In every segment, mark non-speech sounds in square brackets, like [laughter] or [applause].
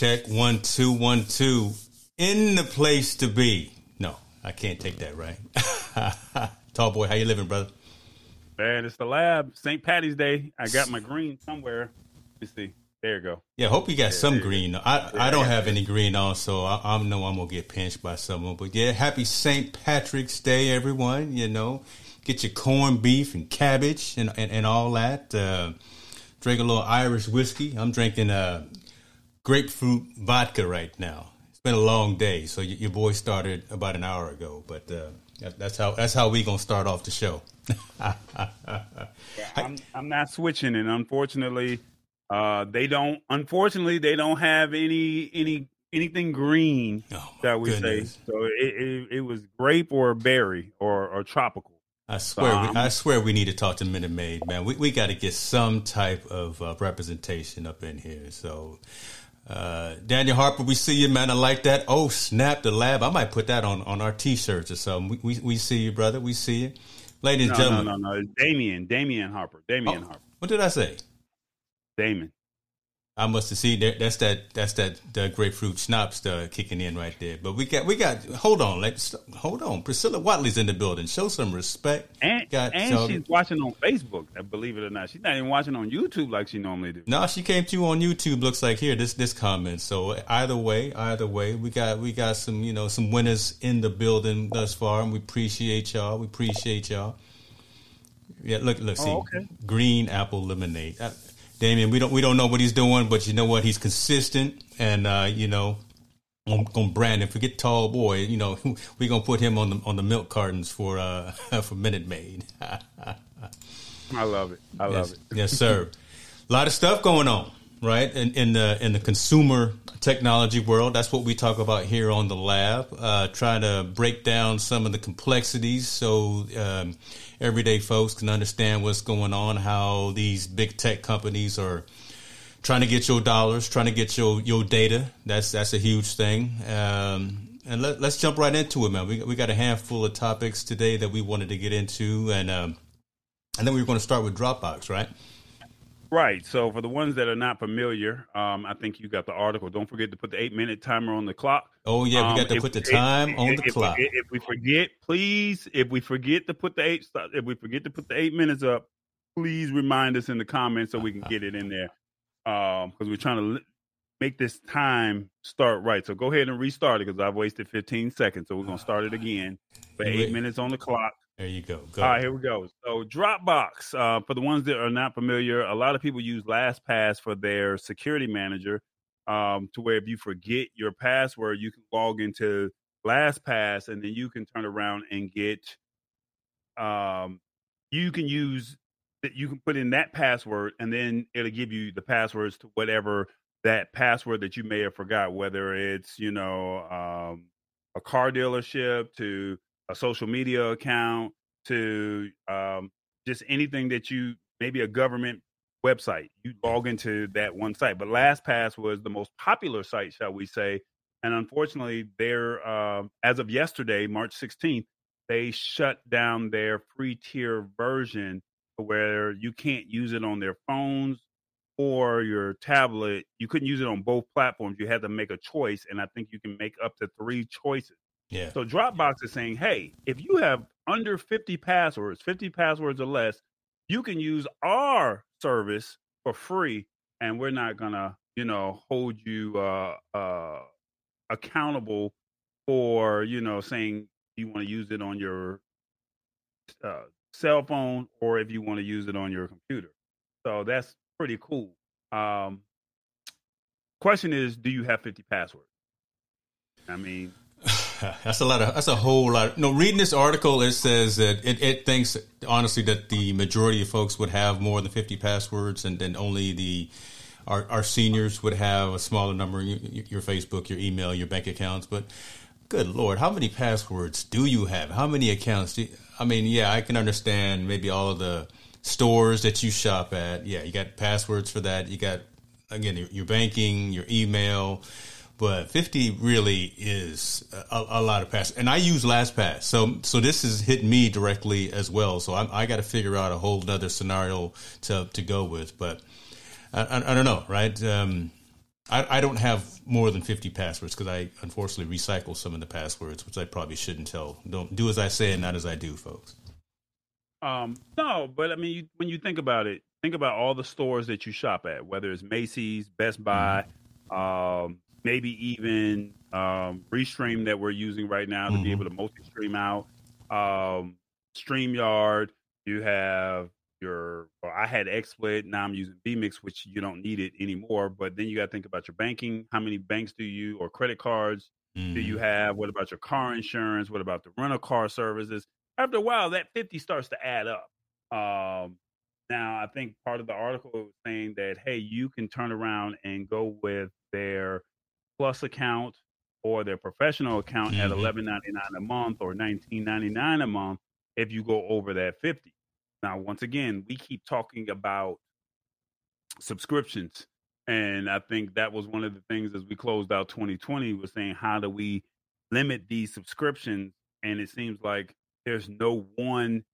Check one two one two. In the place to be. No, I can't take that right. [laughs] Tall boy, how you living, brother? Man, it's the lab. St. Patty's Day. I got my green somewhere. Let me see. There you go. Yeah, hope you got yeah, some green. I I don't have any green on, so I, I know I'm gonna get pinched by someone. But yeah, happy St. Patrick's Day, everyone. You know, get your corned beef and cabbage and and, and all that. Uh, drink a little Irish whiskey. I'm drinking uh, grapefruit vodka right now. It's been a long day, so your boy started about an hour ago, but uh, that's how that's how we gonna start off the show. [laughs] I'm, I'm not switching, and unfortunately uh, they don't. Unfortunately, they don't have any any anything green oh that we goodness. say. So it, it, it was grape or berry or or tropical. I swear, um, we, I swear, we need to talk to Minute Maid, man. We we got to get some type of uh, representation up in here. So, uh, Daniel Harper, we see you, man. I like that. Oh, snap the lab. I might put that on on our t-shirts or something. We we, we see you, brother. We see you, ladies and gentlemen. No, no, no. Damien, Damien Harper, Damien oh, Harper. What did I say? Damon. I must have seen that. That's that. That's that. The grapefruit schnapps uh, kicking in right there. But we got. We got. Hold on. Let's hold on. Priscilla Watley's in the building. Show some respect. And, got, and so, she's watching on Facebook. Believe it or not, she's not even watching on YouTube like she normally do. No, she came to you on YouTube. Looks like here. This this comment. So either way, either way, we got we got some you know some winners in the building thus far, and we appreciate y'all. We appreciate y'all. Yeah, look, look, see, oh, okay. green apple lemonade. I, Damien, we don't we don't know what he's doing, but you know what? He's consistent, and uh, you know, on, on Brandon, forget tall boy. You know, [laughs] we're gonna put him on the on the milk cartons for uh [laughs] for Minute Maid. [laughs] I love it. I love yes, it. yes, sir. A lot of stuff going on, right? In, in the in the consumer technology world, that's what we talk about here on the lab. Uh, trying to break down some of the complexities so. Um, everyday folks can understand what's going on, how these big tech companies are trying to get your dollars, trying to get your your data. That's that's a huge thing. Um, and let, us jump right into it, man. We we got a handful of topics today that we wanted to get into, and um, and then we are going to start with Dropbox, right? Right. So for the ones that are not familiar, um, I think you got the article. Don't forget to put the eight minute timer on the clock. Oh yeah, we got um, to if, put the time if, on the if clock. If we forget, please, if we forget to put the eight, if we forget to put the eight minutes up, please remind us in the comments so we can get it in there. Um, because we're trying to make this time start right. So go ahead and restart it because I've wasted 15 seconds. So we're gonna start it again. But eight minutes on the clock. There you go. go. All right, here we go. So Dropbox, uh, for the ones that are not familiar, a lot of people use LastPass for their security manager. Um, to where if you forget your password, you can log into LastPass and then you can turn around and get. Um, you can use that. You can put in that password, and then it'll give you the passwords to whatever that password that you may have forgot, whether it's you know um, a car dealership to a social media account to um, just anything that you maybe a government website. You log into that one site. But LastPass was the most popular site, shall we say? And unfortunately, they're uh, as of yesterday, March 16th, they shut down their free tier version where you can't use it on their phones or your tablet. You couldn't use it on both platforms. You had to make a choice, and I think you can make up to three choices. Yeah. So Dropbox is saying, hey, if you have under 50 passwords, 50 passwords or less, you can use our service for free and we're not going to, you know, hold you uh, uh, accountable for, you know, saying you want to use it on your uh, cell phone or if you want to use it on your computer. So that's pretty cool. Um, question is, do you have 50 passwords? I mean, [laughs] that's a lot of that's a whole lot. Of, no, reading this article, it says that it, it thinks honestly that the majority of folks would have more than fifty passwords, and then only the our, our seniors would have a smaller number. Your, Facebook, your email, your bank accounts. But good lord, how many passwords do you have? How many accounts? Do you, I mean, yeah, I can understand maybe all of the stores that you shop at. Yeah, you got passwords for that. You got again your, your banking, your email but 50 really is a, a, lot of pass. And I use LastPass. So, so this is hitting me directly as well. So I, I got to figure out a whole other scenario to, to go with, but I, I, I don't know. Right. Um, I, I don't have more than 50 passwords because I unfortunately recycle some of the passwords, which I probably shouldn't tell. Don't do as I say and not as I do, folks. Um, no, but I mean, you, when you think about it, think about all the stores that you shop at, whether it's Macy's, Best Buy, mm-hmm. um, maybe even um, Restream that we're using right now to mm-hmm. be able to multi-stream out. Um, StreamYard, you have your. Well, I had XSplit. Now I'm using vMix, which you don't need it anymore. But then you got to think about your banking. How many banks do you or credit cards mm-hmm. do you mm-hmm. have? What about your car insurance? What about the rental car services? After a while, that 50 starts to add up. Um, now, I think part of the article was saying that hey, you can turn around and go with their Plus account or their professional account mm-hmm. at eleven ninety nine a month or nineteen ninety nine a month if you go over that fifty. Now, once again, we keep talking about subscriptions, and I think that was one of the things as we closed out 2020 was saying how do we limit these subscriptions? And it seems like there's no one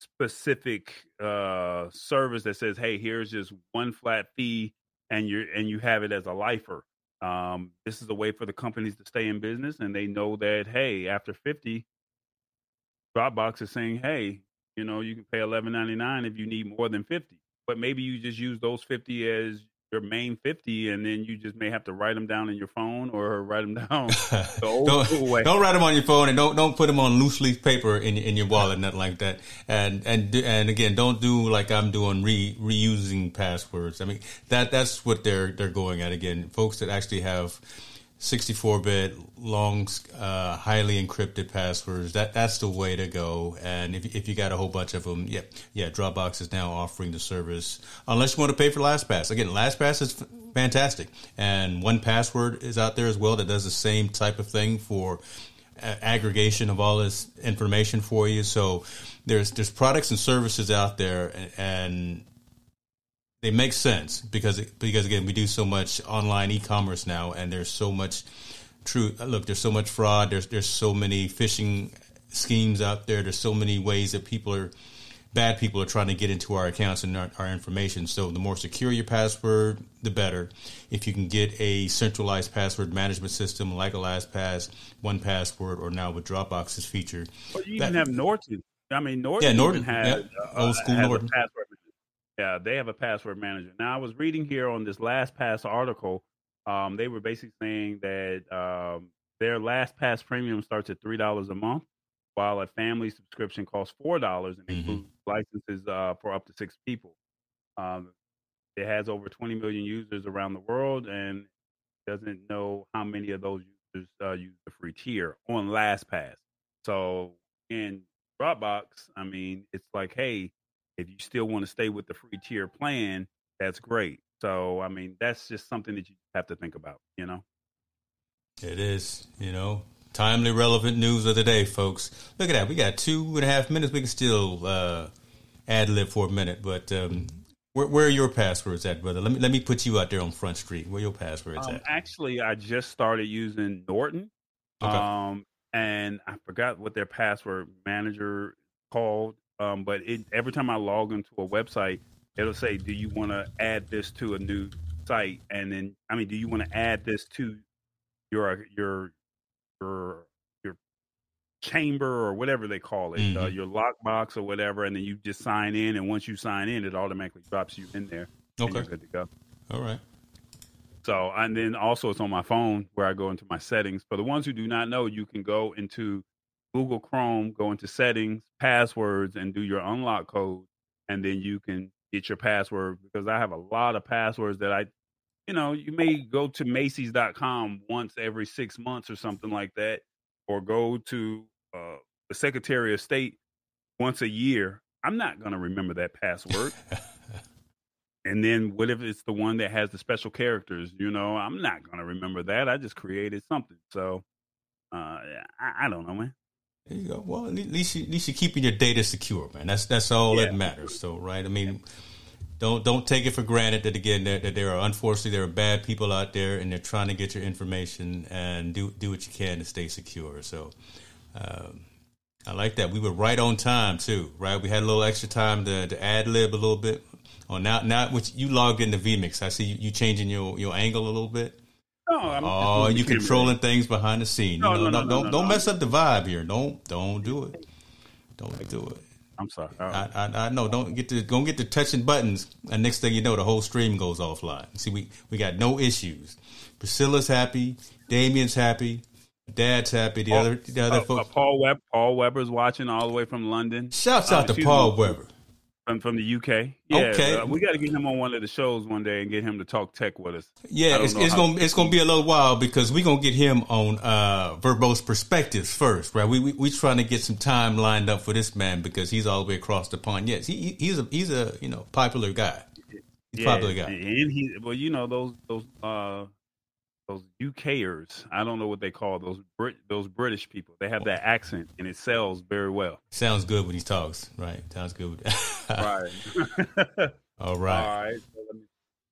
specific uh, service that says, "Hey, here's just one flat fee, and you're and you have it as a lifer." Um, this is a way for the companies to stay in business, and they know that hey, after fifty, Dropbox is saying, "Hey, you know, you can pay eleven ninety nine if you need more than fifty, but maybe you just use those fifty as your main 50 and then you just may have to write them down in your phone or write them [laughs] down [laughs] the don't, [laughs] way. don't write them on your phone and don't don't put them on loose leaf paper in in your wallet nothing like that. And and and again don't do like i'm doing re reusing passwords. I mean that that's what they're they're going at. Again folks that actually have 64-bit long uh, highly encrypted passwords that that's the way to go. And if, if you got a whole bunch of them yeah yeah dropbox is now offering the service unless you want to pay for lastpass. Again lastpass is fantastic. And 1Password is out there as well that does the same type of thing for aggregation of all this information for you. So there's there's products and services out there and, and they make sense because because again we do so much online e-commerce now and there's so much true look there's so much fraud. There's there's so many phishing schemes out there. There's so many ways that people are bad people are trying to get into our accounts and our, our, information. So the more secure your password the better. If you can get a centralized password management system like a lastpass 1Password or now with dropbox's feature or you that, even have norton. I mean norton yeah norton has yeah, uh, old school norton. password yeah, they have a password manager. Now, I was reading here on this LastPass article. Um, they were basically saying that um, their LastPass premium starts at three dollars a month, while a family subscription costs four dollars and mm-hmm. includes licenses uh, for up to six people. Um, it has over 20 million users around the world, and doesn't know how many of those users uh, use the free tier on LastPass. So in Dropbox, I mean, it's like, hey, if you still want to stay with the free tier plan, that's great. So, I mean, that's just something that you have to think about, you know? It is, you know, timely, relevant news of the day, folks. Look at that. We got two and a half minutes. We can still uh, ad lib for a minute, but um, where, where, are your passwords at, brother? Let me let me put you out there on Front Street. Where your passwords um, at? Actually, I just started using Norton. Okay. Um, and I forgot what their password manager called. Um, but it, every time I log into a website, it'll say, "Do you want to add this to a new site?" And then, I mean, do you want to add this to your your your your chamber or whatever they call it, uh, mm-hmm. uh, your lockbox or whatever? And then you just sign in, and once you sign in, it automatically drops you in there. Okay, you're good to go. All right. So, and then also it's on my phone where I go into my settings. For the ones who do not know, you can go into Google Chrome, go into settings, passwords, and do your unlock code, and then you can get your password. Because I have a lot of passwords that I, you know, you may go to Macy's.com once every six months or something like that, or go to uh, the Secretary of State once a year. I'm not going to remember that password. and then what if it's the one that has the special characters? You know, I'm not going to remember that. I just created something. So, uh, I, I don't know, man. There you go. Well, at least you, at least you're keeping your data secure, man. That's that's all yeah. that matters. So, right? I mean, don't don't take it for granted that again that, that there are unfortunately there are bad people out there and they're trying to get your information and do do what you can to stay secure. So, um, I like that. We were right on time too, right? We had a little extra time to, to ad lib a little bit. Oh, now now which you logged into vMix. I see you, you changing your your angle a little bit. No, I'm oh, you controlling things behind the scene. No, you know, no, no, don't don't mess up the vibe here. Don't don't do it. Don't do it. I'm sorry. I, I, I, know. Don't get to don't get to touching buttons, and next thing you know, the whole stream goes offline. See, we we got no issues. Priscilla's happy. Damien's happy. Dad's happy. The Paul, other the other uh, folks. Uh, Paul Web Paul Weber's watching all the way from London. Shouts out uh, to Paul. Weber from from the UK. Yeah, okay, uh, we got to get him on one of the shows one day and get him to talk tech with us. Yeah, it's, it's gonna it's gonna be a little while because we're gonna get him on uh, verbose perspectives first, right? We we we trying to get some time lined up for this man because he's all the way across the pond. Yes, he he's a he's a you know popular guy. He's yeah, popular guy, and he well, you know those those uh those UKers. I don't know what they call those Brit those British people. They have that accent, and it sells very well. Sounds good when he talks, right? Sounds good. right. [laughs] [laughs] All right. All right. So let me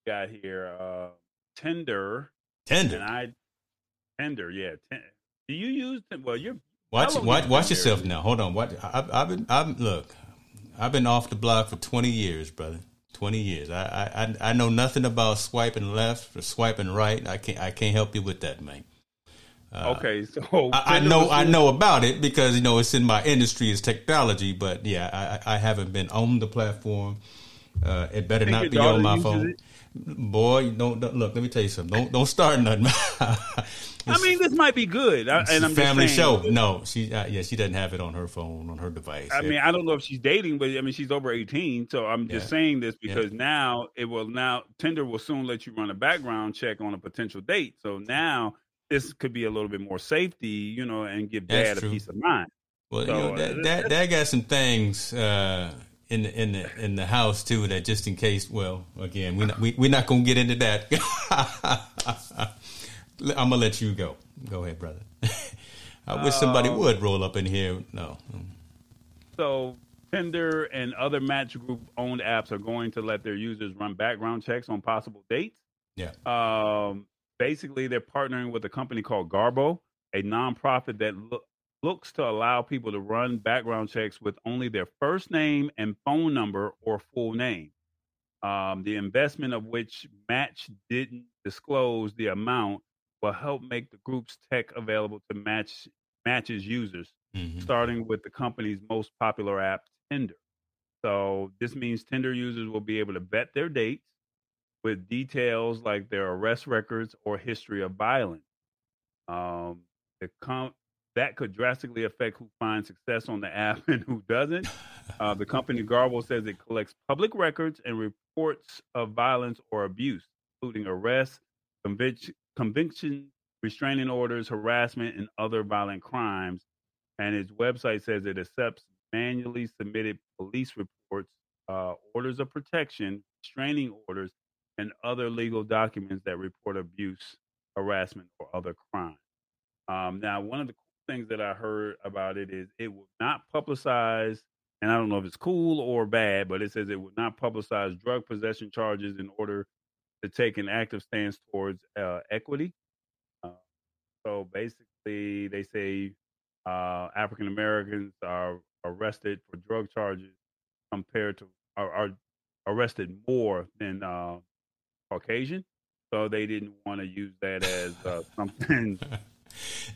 got here. Uh, Tinder. Tinder. And I Tinder. Yeah. Ten, do you use? Well, you're. Watch watch, watch yourself now. Hold on. What I've, I've been. I've look. I've been off the block for twenty years, brother. Twenty years. I, I I know nothing about swiping left or swiping right. I can't I can't help you with that, man. Uh, okay, so [laughs] I, I know I know about it because you know it's in my industry as technology, but yeah, I, I haven't been on the platform. Uh, it better not be on my phone. It? Boy, don't, don't, look. Let me tell you something. Don't don't start nothing. [laughs] I mean, this might be good. I, and I'm family show. No, she uh, yeah, she doesn't have it on her phone on her device. I mean, I don't know if she's dating, but I mean, she's over 18. So I'm just yeah. saying this because yeah. now it will now Tinder will soon let you run a background check on a potential date. So now this could be a little bit more safety, you know, and give dad a peace of mind. Well, so, you know, that, that, that got some things. Uh, in the in the in the house too that just in case well again we we we're not gonna get into that [laughs] I'm gonna let you go. Go ahead, brother. [laughs] I wish somebody uh, would roll up in here. No. So Tinder and other match group owned apps are going to let their users run background checks on possible dates. Yeah. Um, basically, they're partnering with a company called Garbo, a nonprofit that lo- looks to allow people to run background checks with only their first name and phone number or full name. Um, the investment of which Match didn't disclose the amount will help make the group's tech available to match matches users, mm-hmm. starting with the company's most popular app, Tinder. So this means Tinder users will be able to vet their dates with details like their arrest records or history of violence. Um, the com- that could drastically affect who finds success on the app [laughs] and who doesn't. Uh, the company Garbo says it collects public records and reports of violence or abuse, including arrests, convic- conviction, restraining orders, harassment, and other violent crimes. And its website says it accepts manually submitted police reports, uh, orders of protection, restraining orders, and other legal documents that report abuse, harassment, or other crime. Um, now, one of the things that I heard about it is it will not publicize, and I don't know if it's cool or bad, but it says it will not publicize drug possession charges in order to take an active stance towards uh, equity. Uh, so basically, they say uh, African Americans are arrested for drug charges compared to are, are arrested more than uh, Caucasian. So they didn't want to use that as uh, [laughs] something.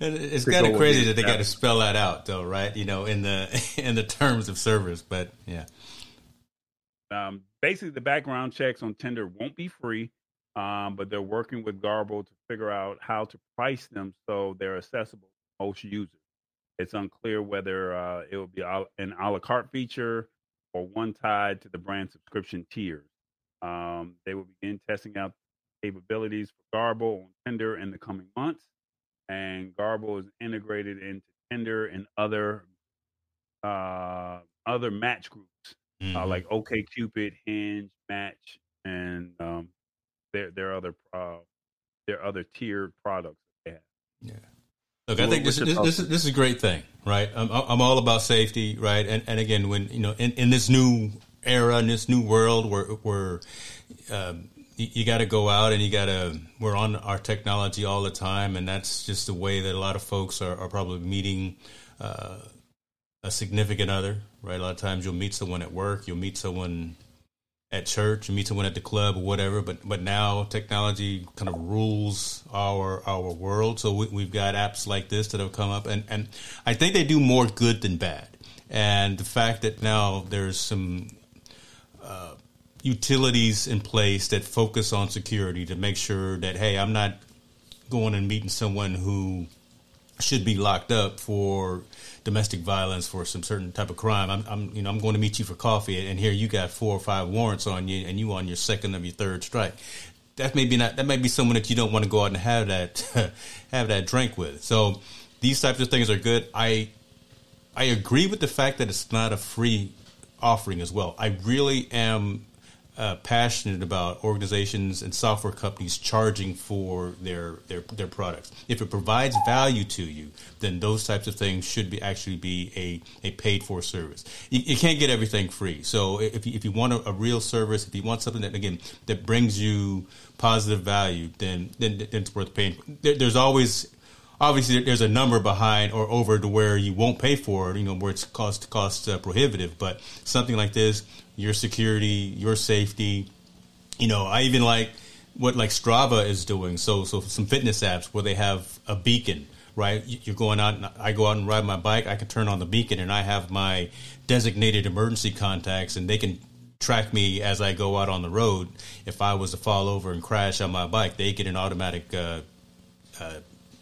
It's kind of crazy that they got to spell that out, though, right? You know, in the [laughs] in the terms of service, but yeah. Um, basically, the background checks on Tinder won't be free um, but they're working with Garbo to figure out how to price them so they're accessible to most users. It's unclear whether uh, it will be an a la carte feature or one tied to the brand subscription tiers. Um, they will begin testing out capabilities for Garbo on Tinder in the coming months, and Garbo is integrated into Tinder and other uh, other match groups uh, mm-hmm. uh, like OKCupid, Hinge, Match, and um, their their other uh, their other tiered products have. Yeah. Look, I think this, this, this, is, this is a great thing, right? I'm, I'm all about safety, right? And, and again, when, you know, in, in this new era, in this new world where, where um, you, you got to go out and you got to, we're on our technology all the time. And that's just the way that a lot of folks are, are probably meeting uh, a significant other, right? A lot of times you'll meet someone at work, you'll meet someone at church and meet someone at the club or whatever. But but now technology kind of rules our our world. So we, have got apps like this that have come up, and and I think they do more good than bad. And the fact that now there's some uh, utilities in place that focus on security to make sure that hey, I'm not going and meeting someone who should be locked up for domestic violence for some certain type of crime. I'm, I'm, you know, I'm going to meet you for coffee, and here you got four or five warrants on you, and you on your second of your third strike. That may be not. That may be someone that you don't want to go out and have that [laughs] have that drink with. So these types of things are good. I I agree with the fact that it's not a free offering as well. I really am uh, passionate about organizations and software companies charging for their, their their products. If it provides value to you, then those types of things should be actually be a, a paid for service. You, you can't get everything free. So if you, if you want a, a, real service, if you want something that again that brings you positive value, then then, then it's worth paying. There, there's always obviously there's a number behind or over to where you won't pay for it, you know, where it's cost cost uh, prohibitive. But something like this, your security, your safety. You know, I even like what like Strava is doing. So so some fitness apps where they have a beacon, right? You're going out. And I go out and ride my bike. I can turn on the beacon, and I have my designated emergency contacts, and they can track me as I go out on the road. If I was to fall over and crash on my bike, they get an automatic uh, uh,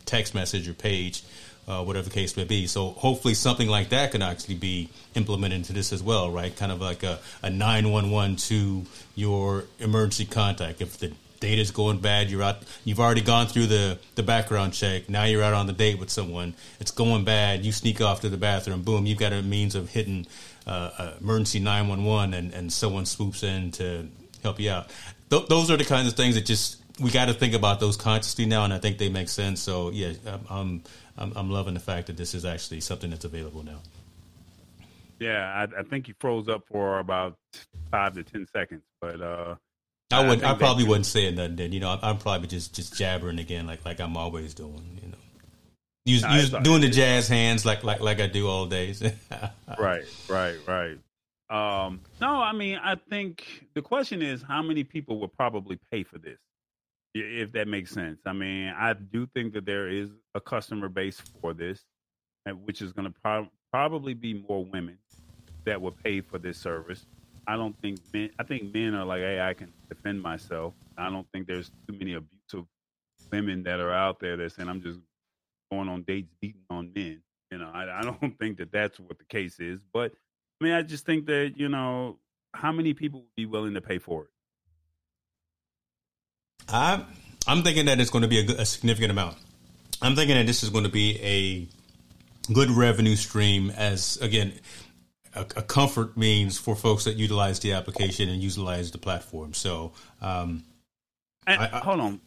text message or page uh, whatever the case may be. So hopefully something like that can actually be implemented into this as well, right? Kind of like a, a 911 to your emergency contact. If the data is going bad, you're out, you've already gone through the, the background check. Now you're out on the date with someone. It's going bad. You sneak off to the bathroom. Boom, you've got a means of hitting uh, uh, emergency 911 and, and someone swoops in to help you out. Th- those are the kinds of things that just we got to think about those consciously now, and I think they make sense. So yeah, I'm I'm, I'm loving the fact that this is actually something that's available now. Yeah, I, I think you froze up for about five to ten seconds, but uh, I would I, I probably wouldn't say nothing then. You know, I'm, I'm, probably just just jabbering again, like like I'm always doing. You know, use, no, use doing the jazz hands like like like I do all days. [laughs] right, right, right. Um, no, I mean, I think the question is how many people will probably pay for this if that makes sense. I mean, I do think that there is a customer base for this, which is going to pro- probably be more women that will pay for this service. I don't think men. I think men are like, hey, I can defend myself. I don't think there's too many abusive women that are out there that saying I'm just going on dates beating on men. You know, I, I don't [laughs] think that that's what the case is. But I mean, I just think that you know, how many people would be willing to pay for it? I, I'm thinking that it's going to be a, a significant amount. I'm thinking that this is going to be a good revenue stream as, again, a, a, comfort means for folks that utilize the application and utilize the platform. So, um, and, I, I, hold on.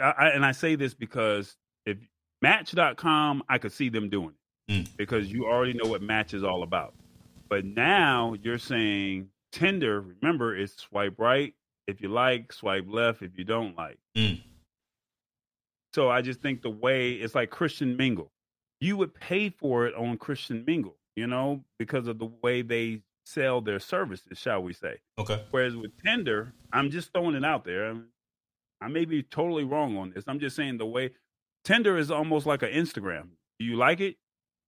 I, and I say this because if Match.com, I could see them doing it mm. because you already know what Match is all about. But now you're saying Tinder, remember, it's swipe right, if you like, swipe left. If you don't like. Mm. So I just think the way it's like Christian Mingle. You would pay for it on Christian Mingle, you know, because of the way they sell their services, shall we say. Okay. Whereas with Tinder, I'm just throwing it out there. I may be totally wrong on this. I'm just saying the way Tinder is almost like an Instagram. Do you like it?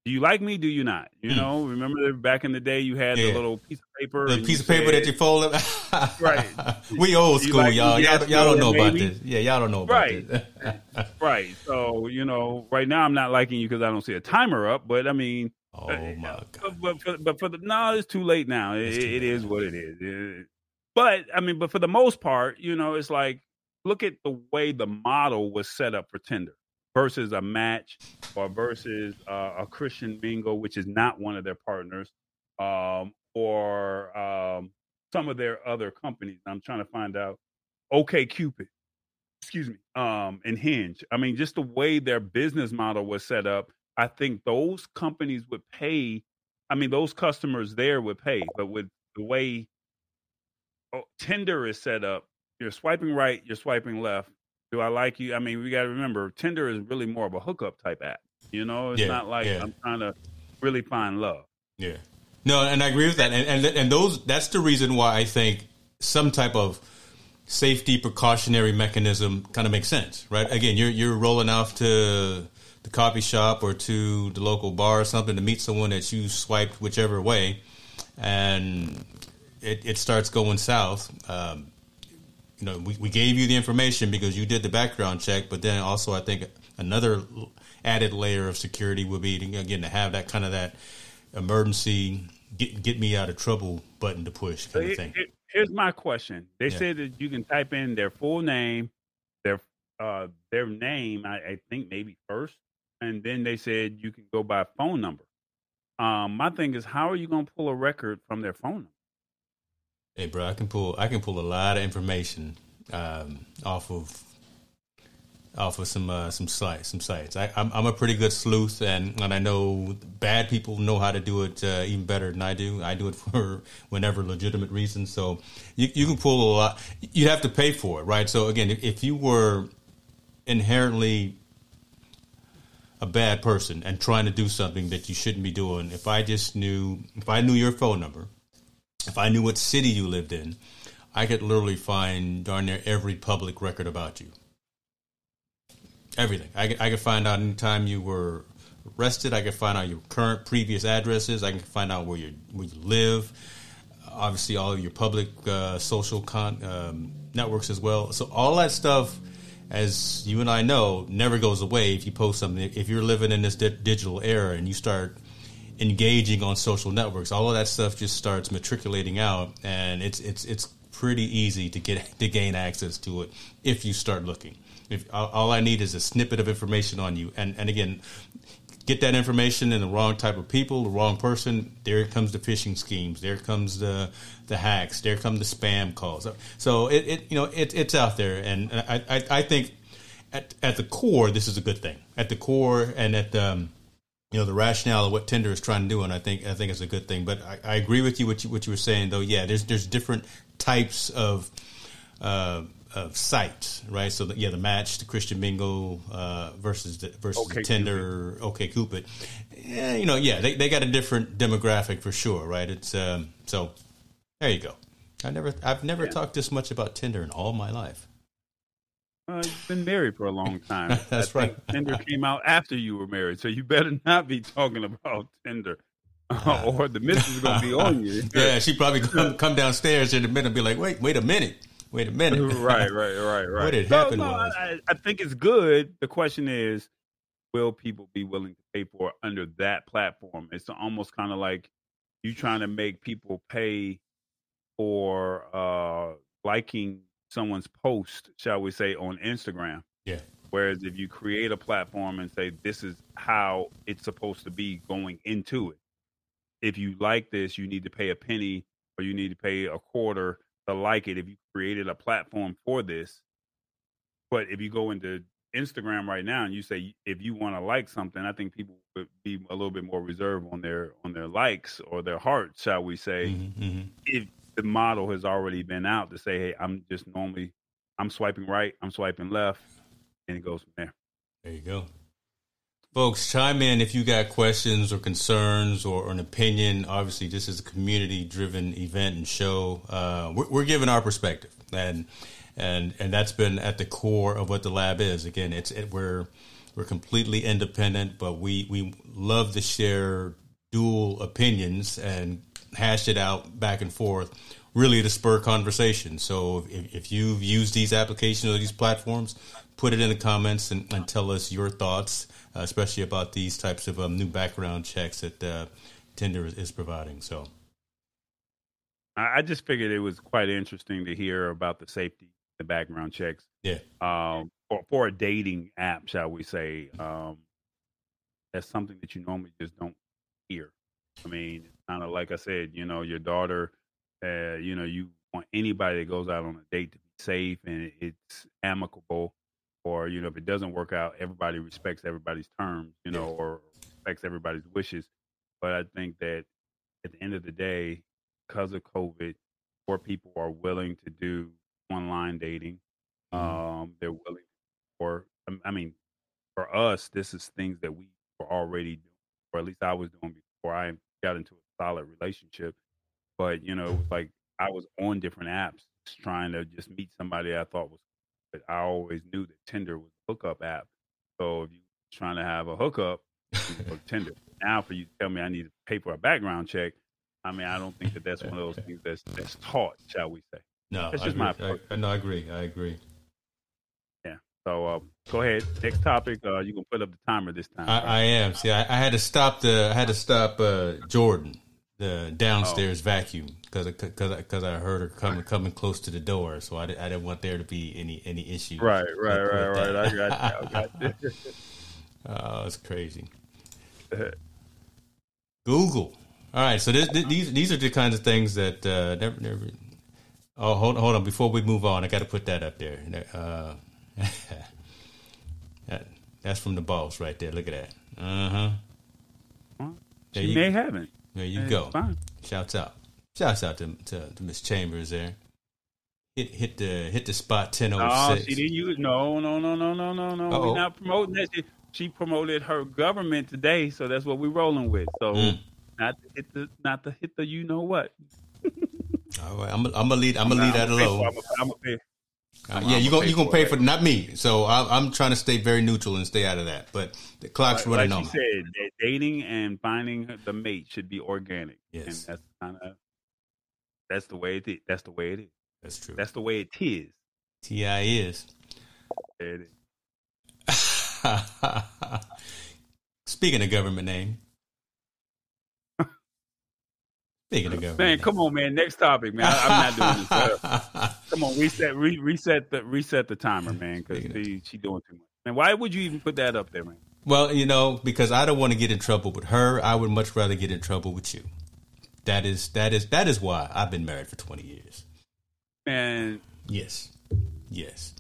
Do you like me? Do you not? You mm. know, remember back in the day you had yeah. the little piece of paper, the piece of paper said, that you fold up. right. [laughs] we old school, like y'all. Y'all, y'all don't know about this. Yeah, y'all don't know about right. this. [laughs] right. So you know, right now I'm not liking you because I don't see a timer up. But I mean, oh my god. But, for, but for the no, it's too late now. It, too it is what it is. It, but I mean, but for the most part, you know, it's like look at the way the model was set up for Tinder versus a match or versus uh, a Christian Mingle, which is not one of their partners, um, or um, some of their other companies. I'm trying to find out. OK Cupid, excuse me, um, and Hinge. I mean, just the way their business model was set up, I think those companies would pay. I mean, those customers there would pay, but with the way oh, Tinder is set up, you're swiping right, you're swiping left do I like you? I mean, we got to remember, Tinder is really more of a hookup type app. You know, it's yeah, not like yeah. I'm trying to really find love. Yeah. No, and I agree with that. And, and and those that's the reason why I think some type of safety precautionary mechanism kind of makes sense, right? Again, you're you're rolling off to the coffee shop or to the local bar or something to meet someone that you swiped whichever way, and it, it starts going south. Um, you know, we, we gave you the information because you did the background check, but then also I think another added layer of security would be to, again to have that kind of that emergency get get me out of trouble button to push kind of thing. Here's my question: They yeah. said that you can type in their full name, their uh, their name, I, I think maybe first, and then they said you can go by phone number. Um, my thing is, how are you going to pull a record from their phone number? Hey, bro, I can pull I can pull a lot of information um, off of off of some uh, some sites. Some sites. I, am I'm, I'm a pretty good sleuth, and, and I know bad people know how to do it uh, even better than I do. I do it [laughs] for whenever legitimate reasons. So you you can pull a lot. You'd have to pay for it, right? So again, if, if you were inherently a bad person and trying to do something that you shouldn't be doing, if I just knew if I knew your phone number, if I knew what city you lived in, I could literally find darn near every public record about you Everything. I, I could find out anytime you were arrested. I could find out your current previous addresses. I can find out where you where you live. Obviously, all your public uh, social con- um, networks as well. So all that stuff, as you and I know, never goes away if you post something. If you're living in this di- digital era and you start engaging on social networks, all of that stuff just starts matriculating out, and it's it's it's pretty easy to get to gain access to it if you start looking. If all I need is a snippet of information on you, and and again, get that information in the wrong type of people, the wrong person, there comes the phishing schemes, there comes the the hacks, there come the spam calls. So it, it you know it, it's out there, and I, I, I think at at the core this is a good thing. At the core and at the um, you know the rationale of what Tinder is trying to do, and I think I think it's a good thing. But I, I agree with you what you what you were saying though. Yeah, there's there's different types of uh, of sites, right? So the, yeah, the match, the Christian Mingle uh, versus the, versus okay, the Tinder, Cupid. OK Cupid. Yeah, you know, yeah, they, they got a different demographic for sure, right? It's um, so there you go. I never I've never yeah. talked this much about Tinder in all my life. Uh, you've been married for a long [laughs] time. That's right. Tinder came out after you were married, so you better [laughs] not be talking about Tinder. Uh, [laughs] or the missus is gonna be on you. yeah, she probably come, come downstairs in a minute and be like, "Wait, wait a minute." wait a minute. right, right, right, right. What had so, happened no, was, I, I, think it's good. The question is, will people be willing to pay for it under that platform? It's almost kind of like you trying to make people pay for uh, liking someone's post, shall we say, on Instagram. Yeah. Whereas if you create a platform and say this is how it's supposed to be going into it, if you like this, you need to pay a penny or you need to pay a quarter to like it if you created a platform for this. But if you go into Instagram right now and you say if you want to like something, I think people would be a little bit more reserved on their on their likes or their hearts, shall we say, mm-hmm, mm-hmm. if the model has already been out to say, hey, I'm just normally I'm swiping right, I'm swiping left, and it goes from there. There you go. Folks, chime in if you got questions or concerns or, or an opinion. Obviously, this is a community-driven event and show. Uh, we're, we're, giving our perspective, and and and that's been at the core of what the lab is. Again, it's it, we're we're completely independent, but we we love to share dual opinions and hash it out back and forth, really to spur conversation. So if, if you've used these applications or these platforms, put it in the comments and, and tell us your thoughts uh, especially about these types of um, new background checks that uh, Tinder is, is providing. So, I just figured it was quite interesting to hear about the safety, the background checks. Yeah. Um, for, for a dating app, shall we say? Um, that's something that you normally just don't hear. I mean, kind of like I said, you know, your daughter, uh, you know, you want anybody that goes out on a date to be safe and it's amicable or you know if it doesn't work out everybody respects everybody's terms you know or respects everybody's wishes but i think that at the end of the day because of covid more people are willing to do online dating mm-hmm. um they're willing or um, i mean for us this is things that we were already doing or at least i was doing before i got into solid relationship but you know it was like i was on different apps trying to just meet somebody I thought was. But I always knew that Tinder was a hookup app. So if you're trying to have a hookup, Tinder. Now, for you to tell me I need to pay for a background check, I mean, I don't think that that's one of those [laughs] things that's that's taught, shall we say? No, that's just my. I, no, I agree. I agree. So uh, go ahead. Next topic. Uh, you can put up the timer this time. I, right? I am. See, I, I, had to stop the. I had to stop uh, Jordan the downstairs oh. vacuum because because I heard her coming coming close to the door, so I, I didn't want there to be any any issue. Right, right, right, right. I got you. I got you. [laughs] [laughs] oh, it's crazy. Google. All right, so this, these these are the kinds of things that uh, never never. Oh, hold hold on. Before we move on, I got to put that up there. Uh, [laughs] that, that's from the boss right there. Look at that. Uh huh. Well, she may have it. There you go. Fine. Shouts out. Shouts out to to, to Miss Chambers there. Hit hit the hit the spot ten oh six. Oh, she didn't use no no no no no no no. We're not promoting that. She, she, promoted her government today, so that's what we're rolling with. So mm. not to hit the not to hit the you know what. All right, I'm I'm gonna lead I'm gonna lead that alone. I'm gonna. Uh, yeah, you gonna you gonna pay for it. not me. So I, am trying to stay very neutral and stay out of that. But the clock's like, running like on. said, dating and finding the mate should be organic. Yes, and that's kind of that's the way it is. That's the way it is. That's true. That's the way it is. Ti is. It is. [laughs] Speaking of government name, Speaking of government. Man, come on, man. Next topic, man. I, am not doing this. Uh, [laughs] come on, reset, re, reset the reset the timer, man. Because she doing too much. Man, why would you even put that up there, man? Well, you know, because I don't want to get in trouble with her. I would much rather get in trouble with you. That is that is that is why I've been married for twenty years. And yes, yes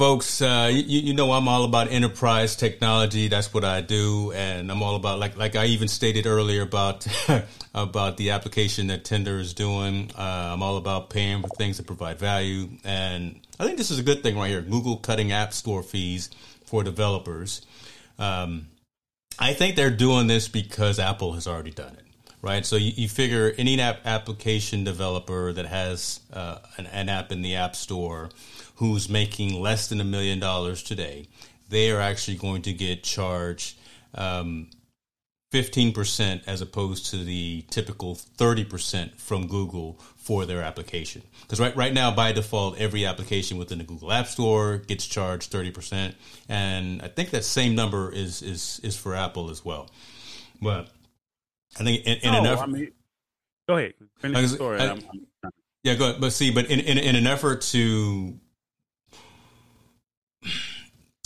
folks, uh, you, you, know I'm all about enterprise technology. That's what I do, and I'm all about like like I even stated earlier about [laughs] about the application that Tinder is doing. Uh, I'm all about paying for things that provide value, and I think this is a good thing right here. Google cutting App Store fees for developers. Um, I think they're doing this because Apple has already done it right? So you, you, figure any app application developer that has uh, an, an, app in the App Store who's making less than a million dollars today, they are actually going to get charged um, 15% as opposed to the typical 30% from Google for their application. Because right, right now, by default, every application within the Google App Store gets charged 30%. And I think that same number is, is, is for Apple as well. But I think in, in oh, an effort. I mean, go ahead. Finish the story. I, yeah, go ahead. But see, but in, in, in an effort to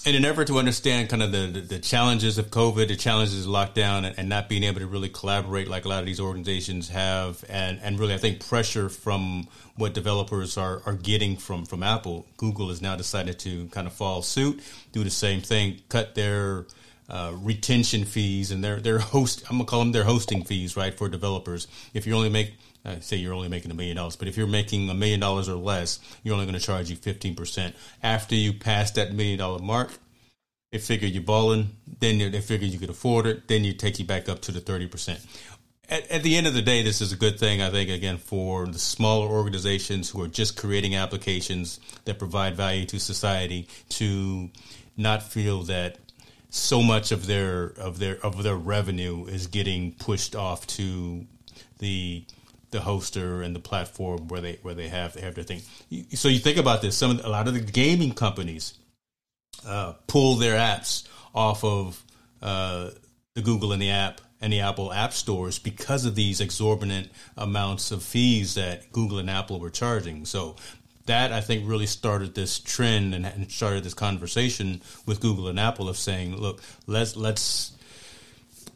in an effort to understand kind of the, the, the, challenges of COVID, the challenges of lockdown, and, and, not being able to really collaborate like a lot of these organizations have, and, and really, I think pressure from what developers are, are getting from, from Apple, Google has now decided to kind of follow suit, do the same thing, cut their uh, retention fees and their their host. I'm gonna call them their hosting fees, right, for developers. If you only make uh, say you're only making a million dollars, but if you're making a million dollars or less, you're only going to charge you 15%. After you pass that million dollar mark, they figure you're balling, then they figure you could afford it, then you take you back up to the 30%. At, at, the end of the day, this is a good thing, I think, again, for the smaller organizations who are just creating applications that provide value to society to not feel that so much of their of their of their revenue is getting pushed off to the the hoster and the platform where they where they have they have their thing. So you think about this. Some a lot of the gaming companies uh, pull their apps off of uh, the Google and the app and the Apple app stores because of these exorbitant amounts of fees that Google and Apple were charging. So that I think really started this trend and started this conversation with Google and Apple of saying, look, let's let's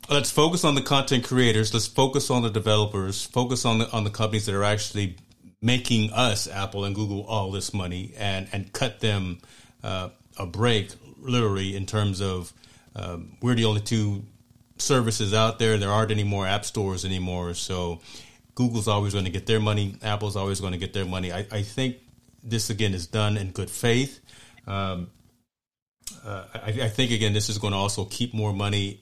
let's focus on the content creators. Let's focus on the developers. Focus on the on the companies that are actually making us Apple and Google all this money, and and cut them uh, a break, literally in terms of um, we're the only two services out there. There aren't any more app stores anymore, so Google's always going to get their money. Apple's always going to get their money. I, I think this again is done in good faith. Um, uh, I, I, think again this is going to also keep more money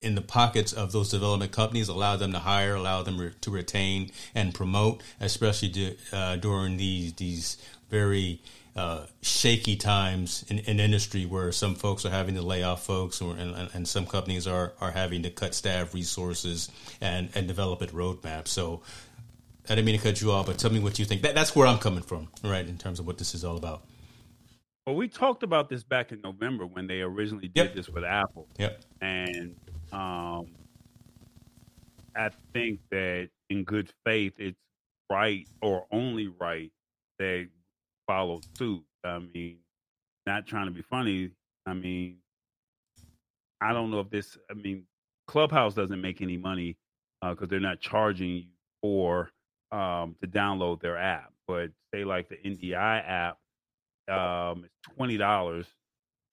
in the pockets of those development companies, allow them to hire, allow them re- to retain and promote, especially to, uh, during these these very uh, shaky times in, in industry where some folks are having to lay off folks or, and, and, some companies are, are having to cut staff resources and, and develop a roadmap. So I didn't mean to cut you off, but tell me what you think. That, that's where I'm coming from, right, in terms of what this is all about. Well, we talked about this back in November when they originally did yep. this with Apple. Yep. And um, I think that in good faith, it's right or only right that follow suit. I mean, not trying to be funny. I mean, I don't know if this. I mean, Clubhouse doesn't make any money because uh, they're not charging you for um, to download their app. But say like the NDI app, um, it's twenty dollars.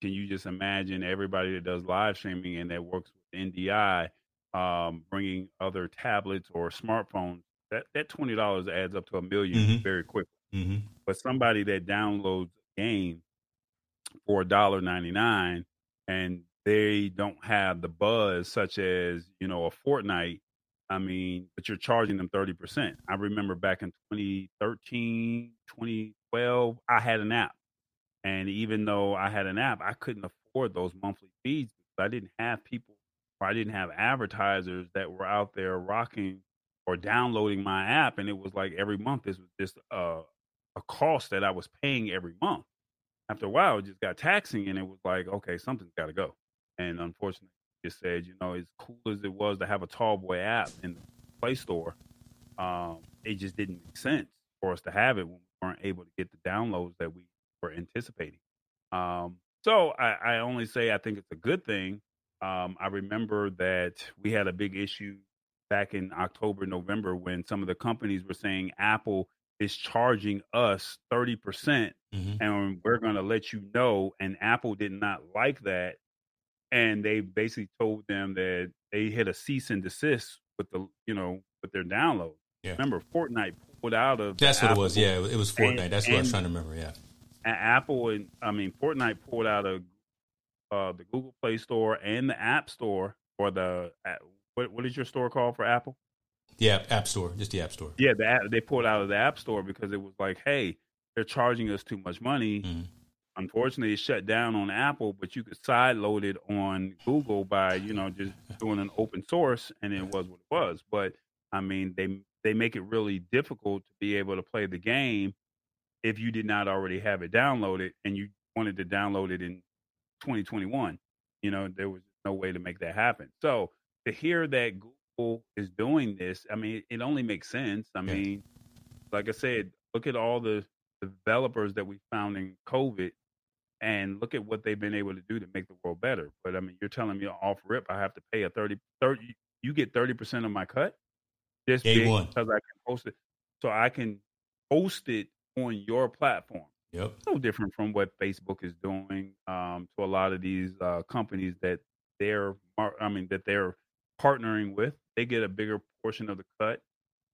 Can you just imagine everybody that does live streaming and that works with NDI um, bringing other tablets or smartphones? That that twenty dollars adds up to a 1000000 mm-hmm. very quickly. Mm-hmm. But somebody that downloads a game for a dollar ninety nine and they don't have the buzz such as you know a Fortnite. I mean, but you're charging them 30%. I remember back in 2013, 2012, I had an app. And even though I had an app, I couldn't afford those monthly fees because I didn't have people I didn't have advertisers that were out there rocking or downloading my app. And it was like every month, this was just uh, a cost that I was paying every month. After a while, it just got taxing, and it was like, okay, something's got to go. And unfortunately, just said, you know, as cool as it was to have a Tall Boy app in the Play Store, um, it just didn't make sense for us to have it when we weren't able to get the downloads that we were anticipating. Um, so I, I, only say I think it's a good thing. Um, I remember that we had a big issue back in October, November when some of the companies were saying Apple is charging us 30% mm hmm and we're going to let you know and apple did not like that and they basically told them that they hit a cease and desist with the you know with their download. Yeah. remember fortnite pulled out of that's what apple, it was yeah it was fortnite and, that's what i was trying to remember yeah. apple and i mean fortnite pulled out of uh, the google play store and the app store or the what, what is your store called for apple yeah, App Store, just the App Store. Yeah, the app, they pulled out of the App Store because it was like, hey, they're charging us too much money. Mm-hmm. Unfortunately, it shut down on Apple, but you could side load it on Google by you know just [laughs] doing an open source, and it was what it was. But I mean, they they make it really difficult to be able to play the game if you did not already have it downloaded and you wanted to download it in 2021. You know, there was no way to make that happen. So to hear that Google is doing this, I mean, it only makes sense. I yeah. mean, like I said, look at all the developers that we found in COVID and look at what they've been able to do to make the world better. But I mean, you're telling me off rip, I have to pay a 30, 30 you get 30% of my cut just because I can post it. So I can post it on your platform. Yep. No different from what Facebook is doing um, to a lot of these uh, companies that they're, I mean, that they're partnering with. They get a bigger portion of the cut.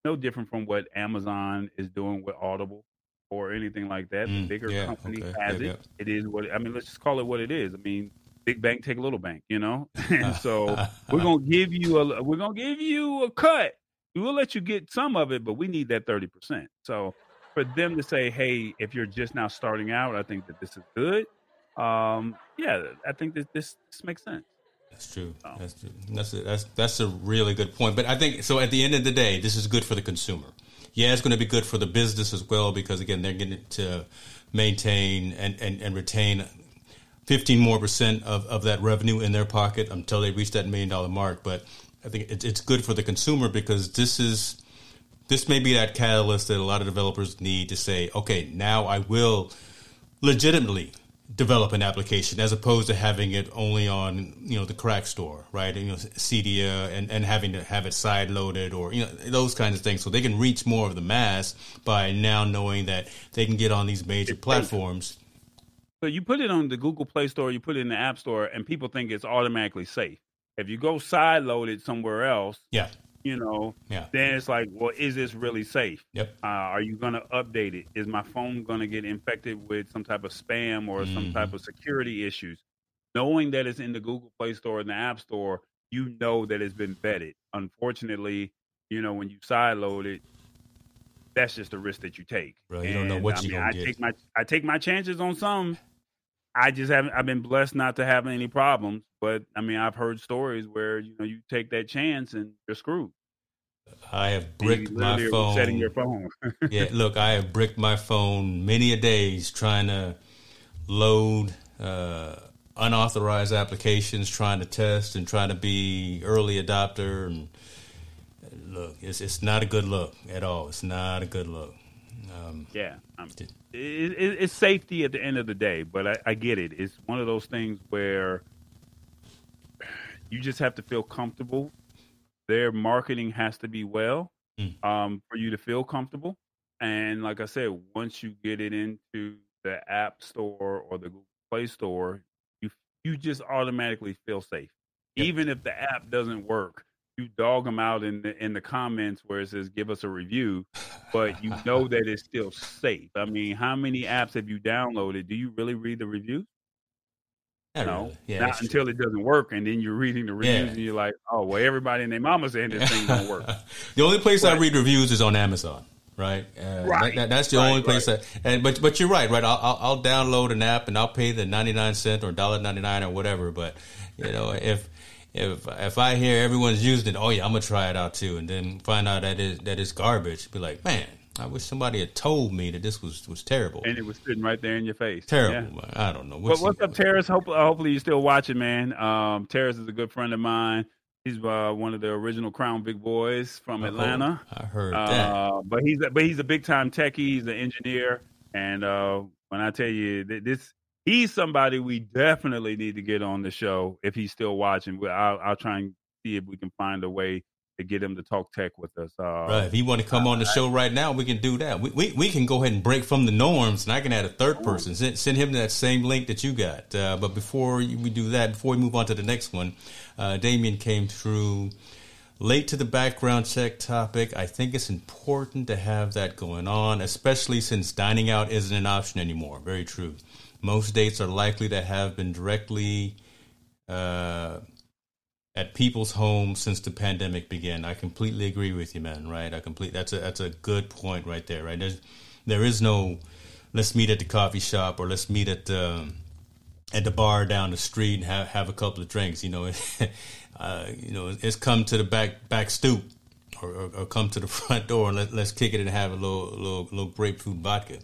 No different from what Amazon is doing with Audible or anything like that. Mm, the bigger yeah, company okay, has yeah, it. Yeah. It is what I mean. Let's just call it what it is. I mean, big bank take a little bank, you know. [laughs] and [laughs] so we're gonna give you a we're gonna give you a cut. We will let you get some of it, but we need that thirty percent. So for them to say, "Hey, if you're just now starting out, I think that this is good." Um, yeah, I think that this this makes sense. That's true. Oh. That's true. That's a, that's that's a really good point. But I think so. At the end of the day, this is good for the consumer. Yeah, it's going to be good for the business as well because again, they're getting to maintain and, and, and retain 15 more percent of, of that revenue in their pocket until they reach that million dollar mark. But I think it's, it's good for the consumer because this is this may be that catalyst that a lot of developers need to say, okay, now I will legitimately develop an application as opposed to having it only on you know the crack store right? And, you know Cydia and, and having to have it side loaded or you know those kinds of things so they can reach more of the mass by now knowing that they can get on these major platforms. So you put it on the Google Play Store you put it in the App Store and people think it's automatically safe. If you go side load it somewhere else yeah you know, yeah. then it's like, well, is this really safe? Yep. Uh, are you going to update it? Is my phone going to get infected with some type of spam or mm-hmm. some type of security issues? Knowing that it's in the Google Play Store and the App Store you know that it's been vetted. Unfortunately, you know when you sideload it, that's just the risk that you take. Right, you don't know what you I get. take my I take my chances on some. I just haven't. I've been blessed not to have any problems, but I mean, I've heard stories where you know you take that chance and you're screwed. I have bricked my phone. Setting your phone. yeah, [laughs] look, I have bricked my phone many a days trying to load uh, unauthorized applications, trying to test and trying to be early adopter. And look, it's it's not a good look at all. It's not a good look. Um, yeah, um, it, it, it's safety at the end of the day, but I, I get it. It's one of those things where you just have to feel comfortable. Their marketing has to be well mm. um, for you to feel comfortable. And like I said, once you get it into the App Store or the Google Play Store, you you just automatically feel safe, yep. even if the app doesn't work. You dog them out in the in the comments where it says "give us a review," but you know [laughs] that it's still safe. I mean, how many apps have you downloaded? Do you really read the reviews? No, know, yeah, not until true. it doesn't work, and then you're reading the reviews, yeah. and you're like, "Oh, well, everybody and their mama saying this thing don't work." [laughs] the only place I read reviews is on Amazon right? Uh, right. That, that's the right, only place right. that. And but but you're right, right? I'll, I'll, I'll download an app and I'll pay the ninety nine cent or dollar ninety nine or whatever. But you know, if if if I hear everyone's using it, oh yeah, I'm gonna try it out too, and then find out that is that is garbage. Be like, man, I wish somebody had told me that this was was terrible. And it was sitting right there in your face. Terrible. Yeah. I don't know. What's, what's up, Terrace? Hope, hopefully you're still watching, man. Um, Terrace is a good friend of mine. He's uh, one of the original Crown Big Boys from Atlanta. I heard uh. But he's a, but he's a big time techie. He's an engineer, and uh, when I tell you this, he's somebody we definitely need to get on the show if he's still watching. I'll, I'll try and see if we can find a way to get him to talk tech with us. Uh, right. If he want to come on the show right now, we can do that. We, we, we can go ahead and break from the norms, and I can add a third person. Send, send him that same link that you got. Uh, but before we do that, before we move on to the next one, uh, Damien came through late to the background check topic. I think it's important to have that going on, especially since dining out isn't an option anymore. Very true. Most dates are likely to have been directly uh, at people's homes since the pandemic began. I completely agree with you, man. Right? I complete. That's a that's a good point right there. Right? There's there is no let's meet at the coffee shop or let's meet at the at the bar down the street and have have a couple of drinks. You know, [laughs] uh, you know, it's come to the back back stoop. Or, or, or come to the [laughs] front door and let, let's kick it and have a little little little grapefruit vodka.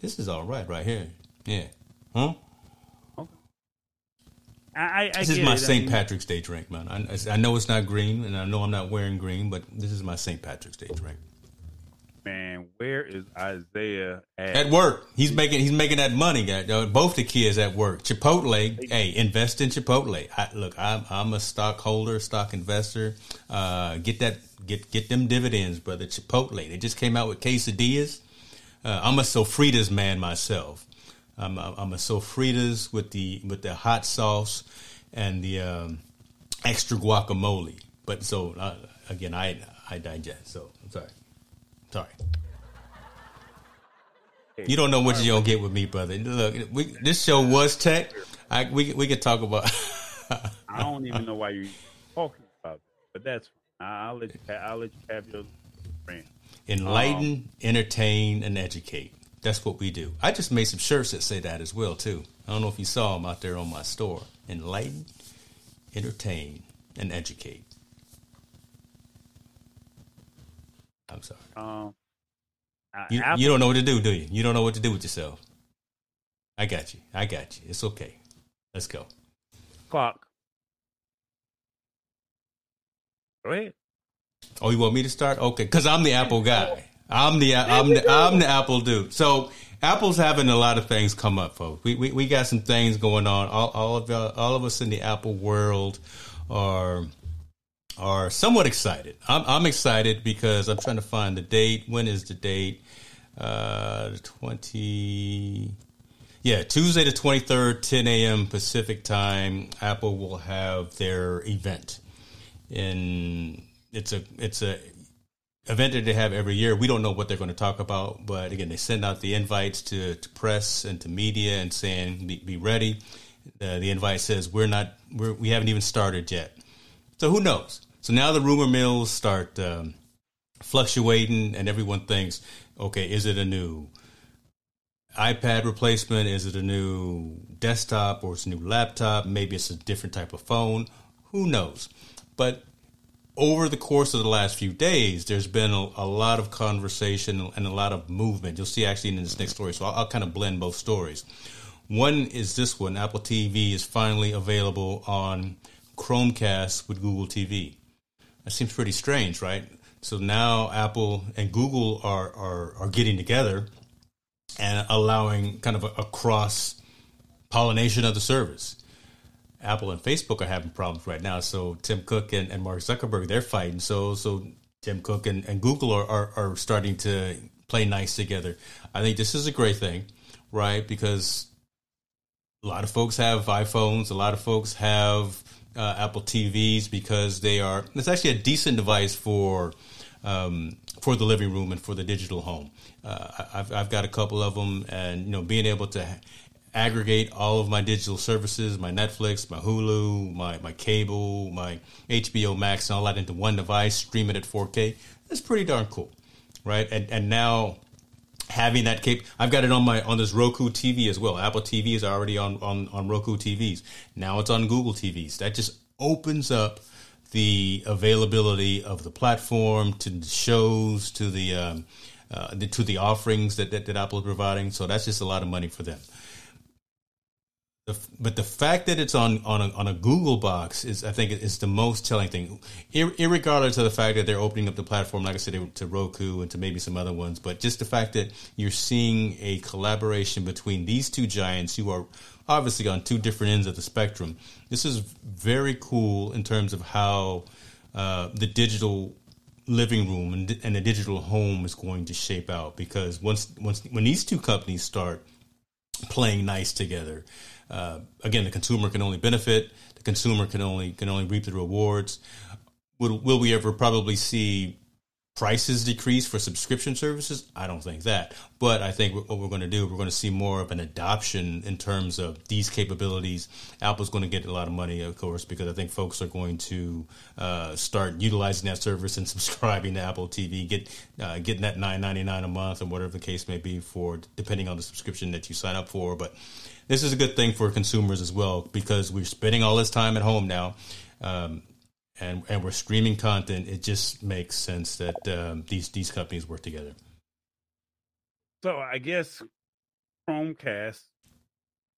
This is all right right here. Yeah. Huh? I, I this is my St. Patrick's Day drink, man. I, I, know it's not green, and I know I'm not wearing green, but this is my St. Patrick's Day drink. Man, where is Isaiah at? At work, he's making he's making that money. Guy. Both the kids at work. Chipotle, hey, invest in Chipotle. I, look, I'm I'm a stockholder, stock investor. Uh, get that get get them dividends, brother. Chipotle. They just came out with quesadillas. Uh, I'm a sofritas man myself. I'm a, I'm a sofritas with the with the hot sauce and the um, extra guacamole. But so uh, again, I I digest. So I'm sorry, sorry. You don't know what you're gonna get with me, brother. Look, we, this show was tech. I, we we could talk about. [laughs] I don't even know why you're talking about it, but that's. I'll let you. I'll let you have your brand. Enlighten, um, entertain, and educate. That's what we do. I just made some shirts that say that as well too. I don't know if you saw them out there on my store. Enlighten, entertain, and educate. I'm sorry. Um, uh, you, Apple, you don't know what to do, do you? You don't know what to do with yourself. I got you. I got you. It's okay. Let's go. Clock. Go ahead. Oh, you want me to start? Okay, because I'm the Apple guy. I'm the I'm the I'm the Apple dude. So Apple's having a lot of things come up, folks. We we, we got some things going on. All, all of uh, all of us in the Apple world are are somewhat excited. I'm I'm excited because I'm trying to find the date. When is the date? Uh, the twenty. Yeah, Tuesday the 23rd, 10 a.m. Pacific time, Apple will have their event. And it's a it's a event that they have every year. We don't know what they're going to talk about, but again, they send out the invites to, to press and to media and saying, be, be ready. Uh, the invite says, we're not, we're, we haven't even started yet. So who knows? So now the rumor mills start um, fluctuating, and everyone thinks, okay, is it a new iPad replacement? Is it a new desktop or it's a new laptop? Maybe it's a different type of phone. Who knows? But over the course of the last few days, there's been a, a, lot of conversation and a lot of movement. You'll see actually in this next story. So I'll, I'll, kind of blend both stories. One is this one Apple TV is finally available on Chromecast with Google TV. That seems pretty strange, right? So now Apple and Google are, are, are getting together and allowing kind of a, a cross pollination of the service. Apple and Facebook are having problems right now. So Tim Cook and, and Mark Zuckerberg, they're fighting. So so Tim Cook and, and Google are, are, are starting to play nice together. I think this is a great thing, right? Because a lot of folks have iPhones, a lot of folks have uh, Apple TVs because they are. It's actually a decent device for um, for the living room and for the digital home. Uh, I've, I've got a couple of them, and you know, being able to aggregate all of my digital services, my Netflix, my Hulu, my, my cable, my HBO Max, and all that into one device, stream it at 4K. That's pretty darn cool, right? And and now having that cape, I've got it on my on this Roku TV as well. Apple TV is already on on on Roku TVs. Now it's on Google TVs. That just opens up the availability of the platform to the shows to the um, uh, the, to the offerings that, that, that Apple is providing. So that's just a lot of money for them. But the fact that it's on on a, on a Google box is, I think, is the most telling thing. Ir- irregardless of the fact that they're opening up the platform, like I said, to Roku and to maybe some other ones, but just the fact that you're seeing a collaboration between these two giants who are obviously on two different ends of the spectrum. This is very cool in terms of how uh, the digital living room and, and the digital home is going to shape out because once once when these two companies start playing nice together uh, again the consumer can only benefit. The consumer can only can only reap the rewards. Will, will we ever probably see prices decrease for subscription services? I don't think that. But I think what we're going to do, we're going to see more of an adoption in terms of these capabilities. Apple's going to get a lot of money, of course, because I think folks are going to uh, start utilizing that service and [laughs] subscribing to Apple TV, get uh, getting that nine ninety nine a month, or whatever the case may be for depending on the subscription that you sign up for. But this is a good thing for consumers as well because we're spending all this time at home now. Um, and and we're streaming content, it just makes sense that um, these these companies work together. So I guess Chromecast,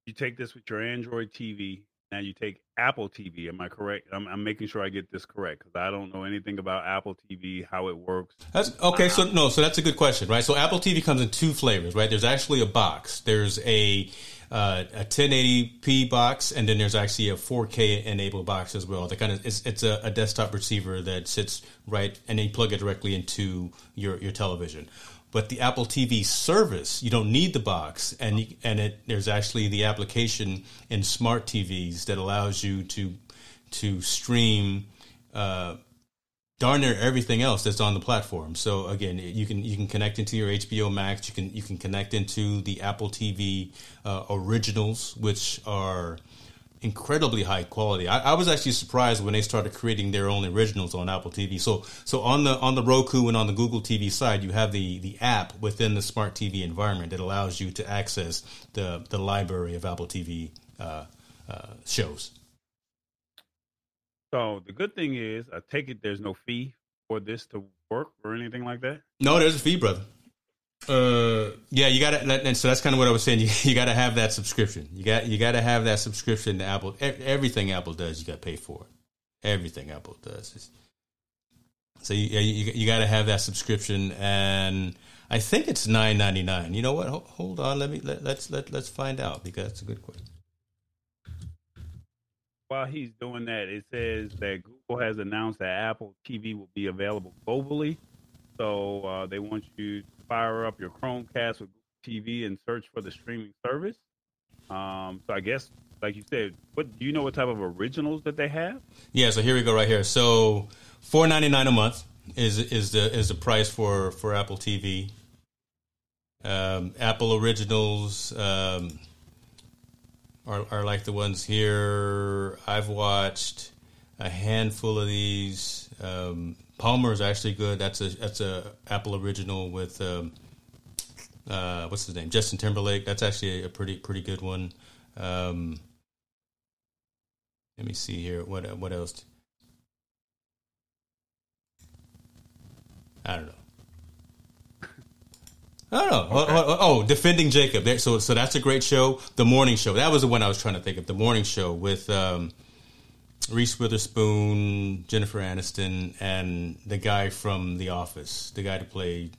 you take this with your Android TV. Now you take Apple TV. Am I correct? I'm, I'm making sure I get this correct because I don't know anything about Apple TV, how it works. That's okay. So no, so that's a good question, right? So Apple TV comes in two flavors, right? There's actually a box. There's a uh, a 1080p box, and then there's actually a 4K enabled box as well. That kind of it's, it's a, a, desktop receiver that sits right, and then you plug it directly into your your television. But the Apple TV service, you don't need the box, and you, and it there's actually the application in smart TVs that allows you to to stream. Uh, darn near everything else that's on the platform. So again, you can you can connect into your HBO Max. You can you can connect into the Apple TV uh, originals, which are incredibly high quality. I, I, was actually surprised when they started creating their own originals on Apple TV. So so on the on the Roku and on the Google TV side, you have the the app within the smart TV environment that allows you to access the the library of Apple TV uh, uh, shows. So the good thing is, I take it there's no fee for this to work or anything like that. No, there's a fee, brother. Uh, yeah, you gotta. And so that's kind of what I was saying. [laughs] You, you got to have that subscription. You got you got to have that subscription to Apple. Everything Apple does, you got to pay for it. Everything Apple does. So you you, you got to have that subscription, and I think it's nine ninety nine. You know what? Hold, hold on. Let me let, let's let let's find out because that's a good question while he's doing that, it says that Google has announced that Apple TV will be available globally. So uh, they want you to fire up your Chromecast with TV and search for the streaming service. Um, so I guess, like you said, what do you know what type of originals that they have? Yeah, so here we go right here. So four ninety nine a month is is the is the price for for Apple TV. Um, Apple originals. Um, are, are like the ones here. I've watched a handful of these. Um, Palmer is actually good. That's a that's a Apple original with um, uh, what's his name? Justin Timberlake. That's actually a pretty pretty good one. Um, let me see here. What what else? I don't know. I don't know. Okay. Oh, oh, oh, defending Jacob. So, so that's a great show. The morning show. That was the one I was trying to think of. The morning show with um, Reese Witherspoon, Jennifer Aniston, and the guy from The Office, the guy to play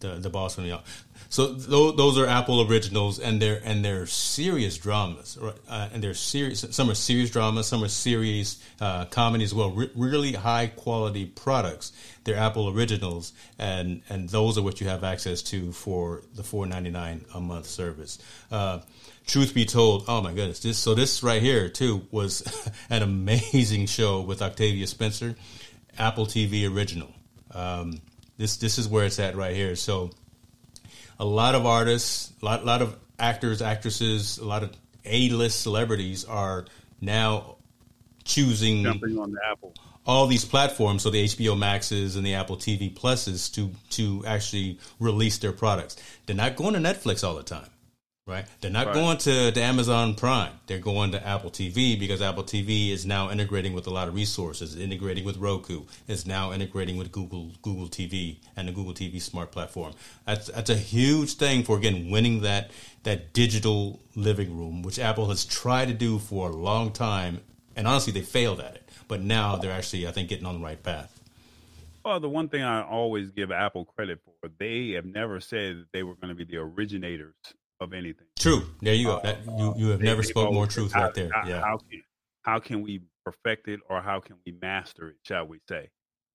the the boss from The Office. So th- those are Apple originals, and they're and they're serious dramas, uh, and they're serious. Some are serious dramas, some are serious uh, comedies. Well, re- really high quality products. They're Apple originals, and and those are what you have access to for the four ninety nine a month service. Uh, truth be told, oh my goodness, this so this right here too was [laughs] an amazing show with Octavia Spencer, Apple TV original. Um, this this is where it's at right here. So a lot of artists, a lot, lot of actors, actresses, a lot of A-list celebrities are now choosing jumping on the Apple all these platforms, so the HBO Maxes and the Apple TV Pluses, to to actually release their products. They're not going to Netflix all the time right? They're not right. going to, to Amazon Prime. They're going to Apple TV because Apple TV is now integrating with a lot of resources, integrating with Roku, is now integrating with Google Google TV and the Google TV Smart platform. That's that's a huge thing for again winning that that digital living room, which Apple has tried to do for a long time, and honestly, they failed at it. But now they're actually, I think, getting on the right path. Well, the one thing I always give Apple credit for, they have never said that they were going to be the originators of anything. True. There you go. Uh, that, you you have never spoke more truth how, right there. How, yeah. How can, how can we perfect it or how can we master it, shall we say?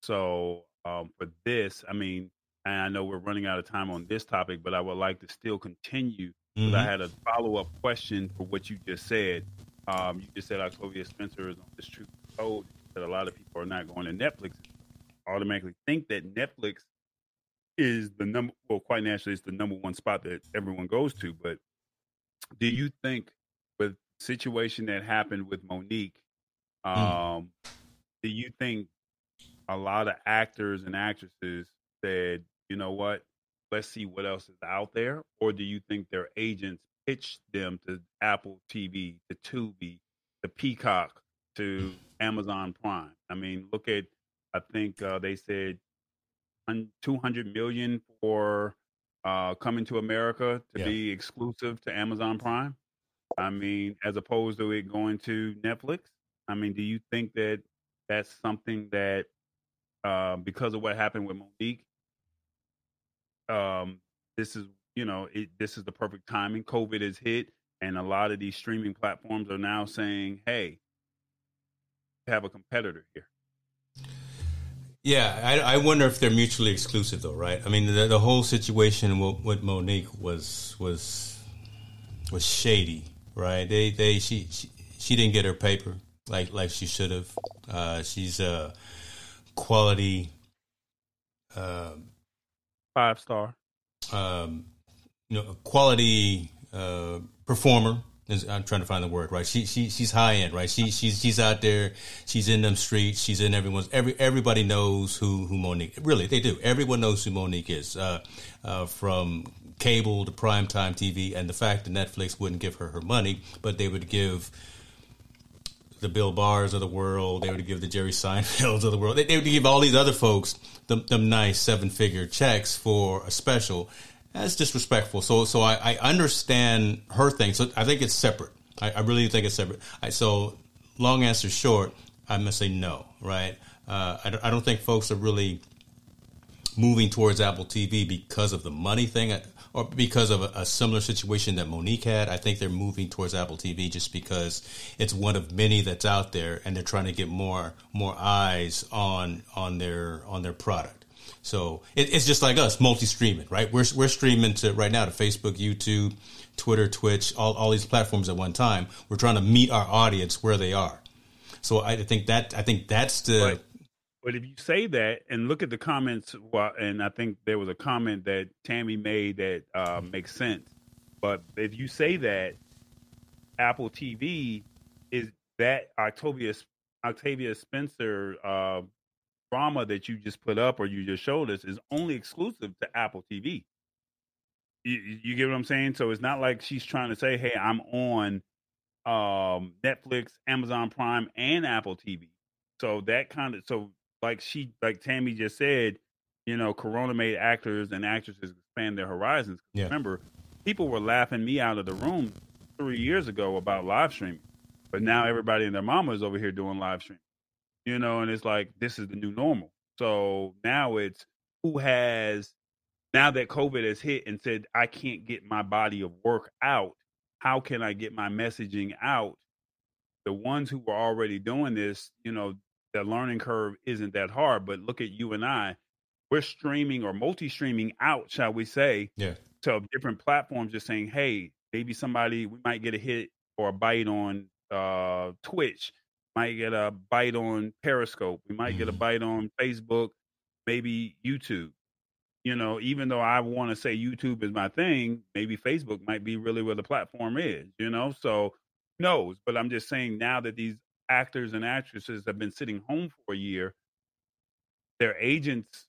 So um, for this, I mean, and I know we're running out of time on this topic, but I would like to still continue because mm-hmm. I had a follow up question for what you just said. Um, you just said Octavia Spencer is on this truth code that a lot of people are not going to Netflix. Automatically think that Netflix is the number well quite naturally it's the number one spot that everyone goes to but do you think with situation that happened with Mo'Nique mm. um mm. do you think a lot of actors and actresses said you know what let's see what else is out there or do you think their agents pitched them to apple tv to tubi to peacock to amazon prime i mean look at i think uh, they said 200 million for uh, coming to America to yeah. be exclusive to Amazon Prime. I mean, as opposed to it going to Netflix. I mean, do you think that that's something that uh, because of what happened with Mo'Nique, um, this is you know it, this is the perfect timing. COVID has hit, and a lot of these streaming platforms are now saying, "Hey, have a competitor here." Yeah, I, I, wonder if they're mutually exclusive, though, right? I mean, the, the whole situation with, with, Mo'Nique was was was shady, right? They they she she, she didn't get her paper like like she should have. Uh, she's a quality uh, five star, um, you know, quality uh, performer I'm trying to find the word right. She she she's high end, right? She she's she's out there. She's in them streets. She's in everyone's. Every everybody knows who who Mo'Nique. Really, they do. Everyone knows who Mo'Nique is. Uh, uh, from cable to primetime TV, and the fact that Netflix wouldn't give her her money, but they would give the Bill Burrs of the world. They would give the Jerry Seinfelds of the world. They, they would give all these other folks them, them nice seven figure checks for a special that's disrespectful. So, so I, I understand her thing. So I think it's separate. I, I really think it's separate. I, so, long answer short, I'm gonna say no. Right? Uh, I, don't, I don't think folks are really moving towards Apple TV because of the money thing, uh, or because of a, a, similar situation that Mo'Nique had. I think they're moving towards Apple TV just because it's one of many that's out there, and they're trying to get more more eyes on on their on their product. So it, it's just like us, multi-streaming, right? We're we're streaming to right now to Facebook, YouTube, Twitter, Twitch, all all these platforms at one time. We're trying to meet our audience where they are. So I think that I think that's the. But, but if you say that and look at the comments, well, and I think there was a comment that Tammy made that uh, makes sense. But if you say that Apple TV is that Octavia Octavia Spencer uh, drama that you just put up or you just showed us is only exclusive to Apple TV. You, you get what I'm saying? So it's not like she's trying to say, "Hey, I'm on um, Netflix, Amazon Prime, and Apple TV." So that kind of so like she like Tammy just said, you know, Corona made actors and actresses expand their horizons. Yeah. Remember, people were laughing me out of the room three years ago about live streaming, but now everybody and their mama is over here doing live streaming. You know, and it's like this is the new normal. So now it's who has now that COVID has hit and said I can't get my body of work out. How can I get my messaging out? The ones who were already doing this, you know, the learning curve isn't that hard. But look at you and I we're streaming or multi-streaming out, shall we say, yeah. to different platforms, just saying, hey, maybe somebody we might get a hit or a bite on uh, Twitch, might get a bite on Periscope, we might mm get a mm-hmm. bite on Facebook, maybe YouTube. You know, even though I want to say YouTube is my thing, maybe Facebook might be really where the platform is. You know, so knows. But I'm just saying now that these actors and actresses have been sitting home for a year, their agents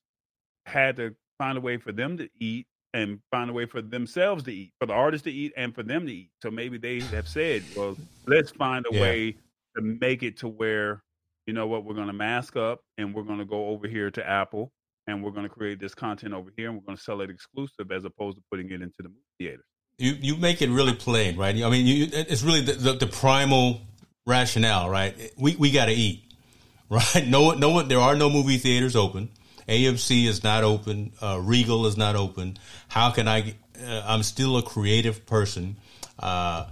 had to find a way for them to eat and find a way for themselves to eat, for the artists to eat and for them to eat. So maybe they have said, well, let's find a yeah. way to make it to where, you know what, we're going to mask up and we're going to go over here to Apple and we're going to create this content over here and we're going to sell it exclusive as opposed to putting it into the movie theaters. You you make it really plain, right? I mean, you, it's really the, the, the primal rationale, right? We we got to eat, [laughs] right? No one no one. There are no movie theaters open. AMC is not open. Uh, Regal is not open. How can I? Uh, I'm still a creative person. Uh,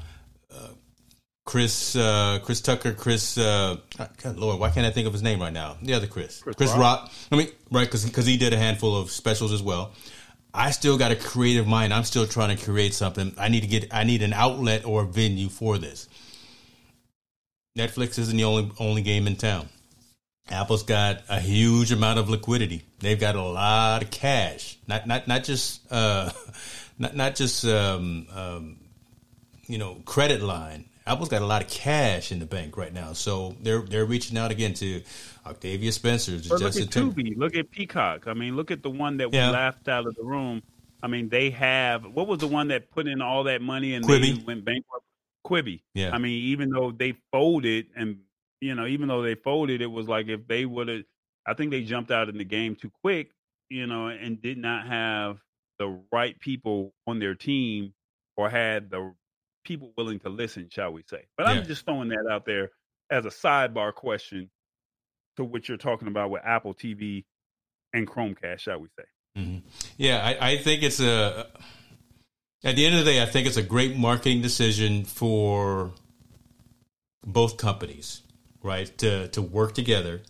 Chris, uh, Chris Tucker, Chris. Uh, God, Lord, why can't I think of his name right now? The other Chris, Chris, Chris Rock. Rock. I mean, right? Because he did a handful of specials as well. I still got a creative mind. I'm still trying to create something. I need to get. I need an outlet or a venue for this. Netflix isn't the only only game in town. Apple's got a huge amount of liquidity. They've got a lot of cash. Not not not just uh, [laughs] not not just um, um, you know credit line. Apple's got a lot of cash in the bank right now, so they're they're reaching out again to Octavia Spencer. look at Tubi. Look at Peacock. I mean, look at the one that we laughed out of the room. I mean, they have what was the one that put in all that money and Quibi. they went bankrupt? Quibi. Yeah. I mean, even though they folded and you know, even though they folded, it was like if they would have, I think they jumped out in the game too quick, you know, and did not have the right people on their team or had the people willing to listen, shall we say. But yeah. I'm just throwing that out there as a sidebar question to what you're talking about with Apple TV and Chromecast, shall we say. Mm-hmm. Yeah, I, I think it's a, at the end of the day, I think it's a great marketing decision for both companies right, to, to work together.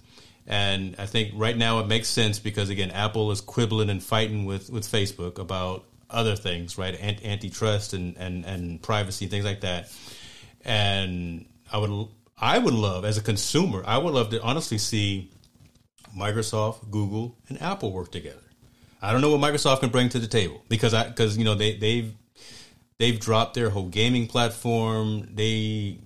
And I think right now it makes sense because, again, Apple is quibbling and fighting with, with Facebook about other things, right? Antitrust and, and, and privacy, things like that. And I would, I would love, as a consumer, I would love to honestly see Microsoft, Google, and Apple work together. I don't know what Microsoft can bring to the table because I because you know they they've they've dropped their whole gaming platform. They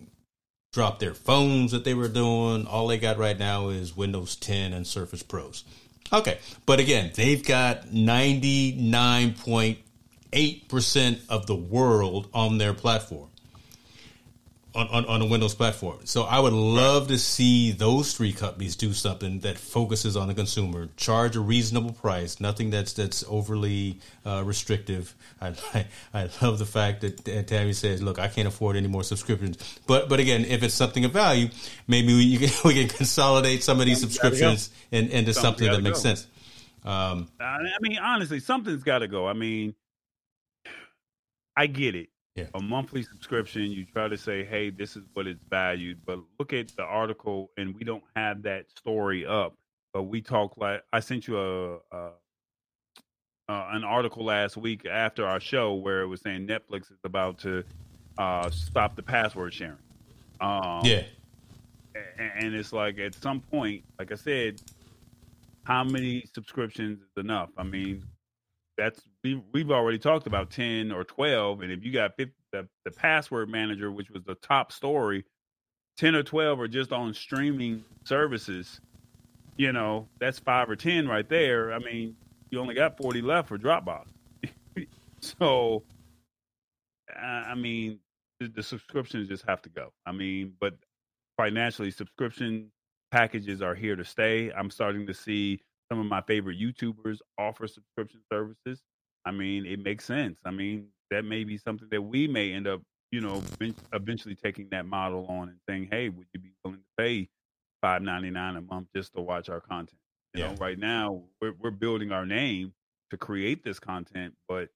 dropped their phones that they were doing. All they got right now is Windows 10 and Surface Pros. Okay, but again, they've got 99.8% of the world on their platform on, on, on a Windows platform. So I would love to see those three companies do something that focuses on the consumer, charge a reasonable price, nothing that's that's overly uh, restrictive. I, I, [laughs] I love the fact that Tammy says, "Look, I can't afford any more subscriptions." But but again, if it's something of value, maybe we [laughs] can, we can consolidate some of these subscriptions into something, something that makes go. sense. Um, I mean, honestly, something's got to go. I mean, I get it yeah. a monthly subscription. You try to say, hey, this is what it's valued. But look at the article, and we don't have that story up. But we talk like I sent you a, a uh, an article last week after our show where it was saying Netflix is about to uh, stop the password sharing. Um, yeah. And, and it's like at some point, like I said, how many subscriptions is enough? I mean, that's we, we've already talked about 10 or 12 and if you got 50, the, the password manager which was the top story 10 or 12 are just on streaming services, you know, that's five or 10 right there. I mean, you only got 40 left for Dropbox. [laughs] so, I mean, the, the subscriptions just have to go. I mean, but financially, subscription packages are here to stay. I'm starting to see some of my favorite YouTubers offer subscription services. I mean, it makes sense. I mean, that may be something that we may end up, you know, eventually taking that model on and saying, "Hey, would you be willing to pay five ninety nine a month just to watch our content?" You yeah. know, right now we're we're building our name to create this content, but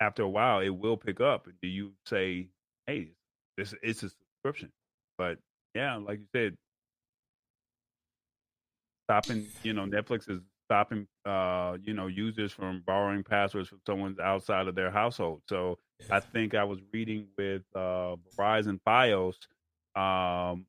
after a while, it will pick up. And do you say, "Hey, this it's a subscription"? But yeah, like you said, stopping, you know, Netflix is stopping, uh, you know, users from borrowing passwords from someone outside of their household. So yeah. I think I was reading with uh, Verizon FiOS. Um,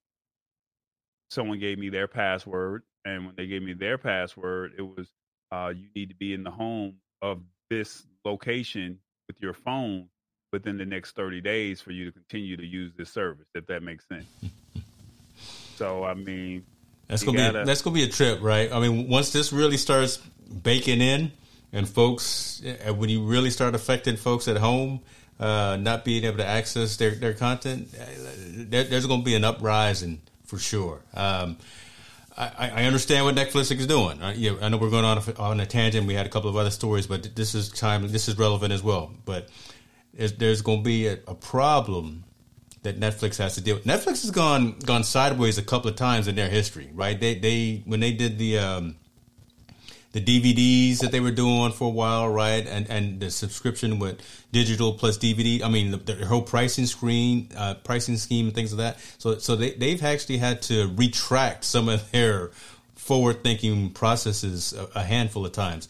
someone gave me their password, and when they gave me their password, it was uh, you need to be in the home of this location with your phone within the next 30 days for you to continue to use this service, if that makes sense. so, I mean, that's gonna gotta, be that's gonna be a trip, right? I mean, once this really starts baking in, and folks, when you really start affecting folks at home, uh, not being able to access their their content, eh, there, there's gonna be an uprising for sure. Um, I, I, understand what Netflix is doing. I, you know, I know we're going on a, on a tangent. We had a couple of other stories, but this is time. This is relevant as well. But there's, there's going to be a, a problem that Netflix has to deal with. Netflix has gone gone sideways a couple of times in their history, right? They they when they did the um, the DVDs that they were doing for a while, right? And and the subscription with digital plus DVD. I mean, the, the whole pricing screen, uh, pricing scheme, and things of like that. So so they they've actually had to retract some of their forward thinking processes a, a handful of times.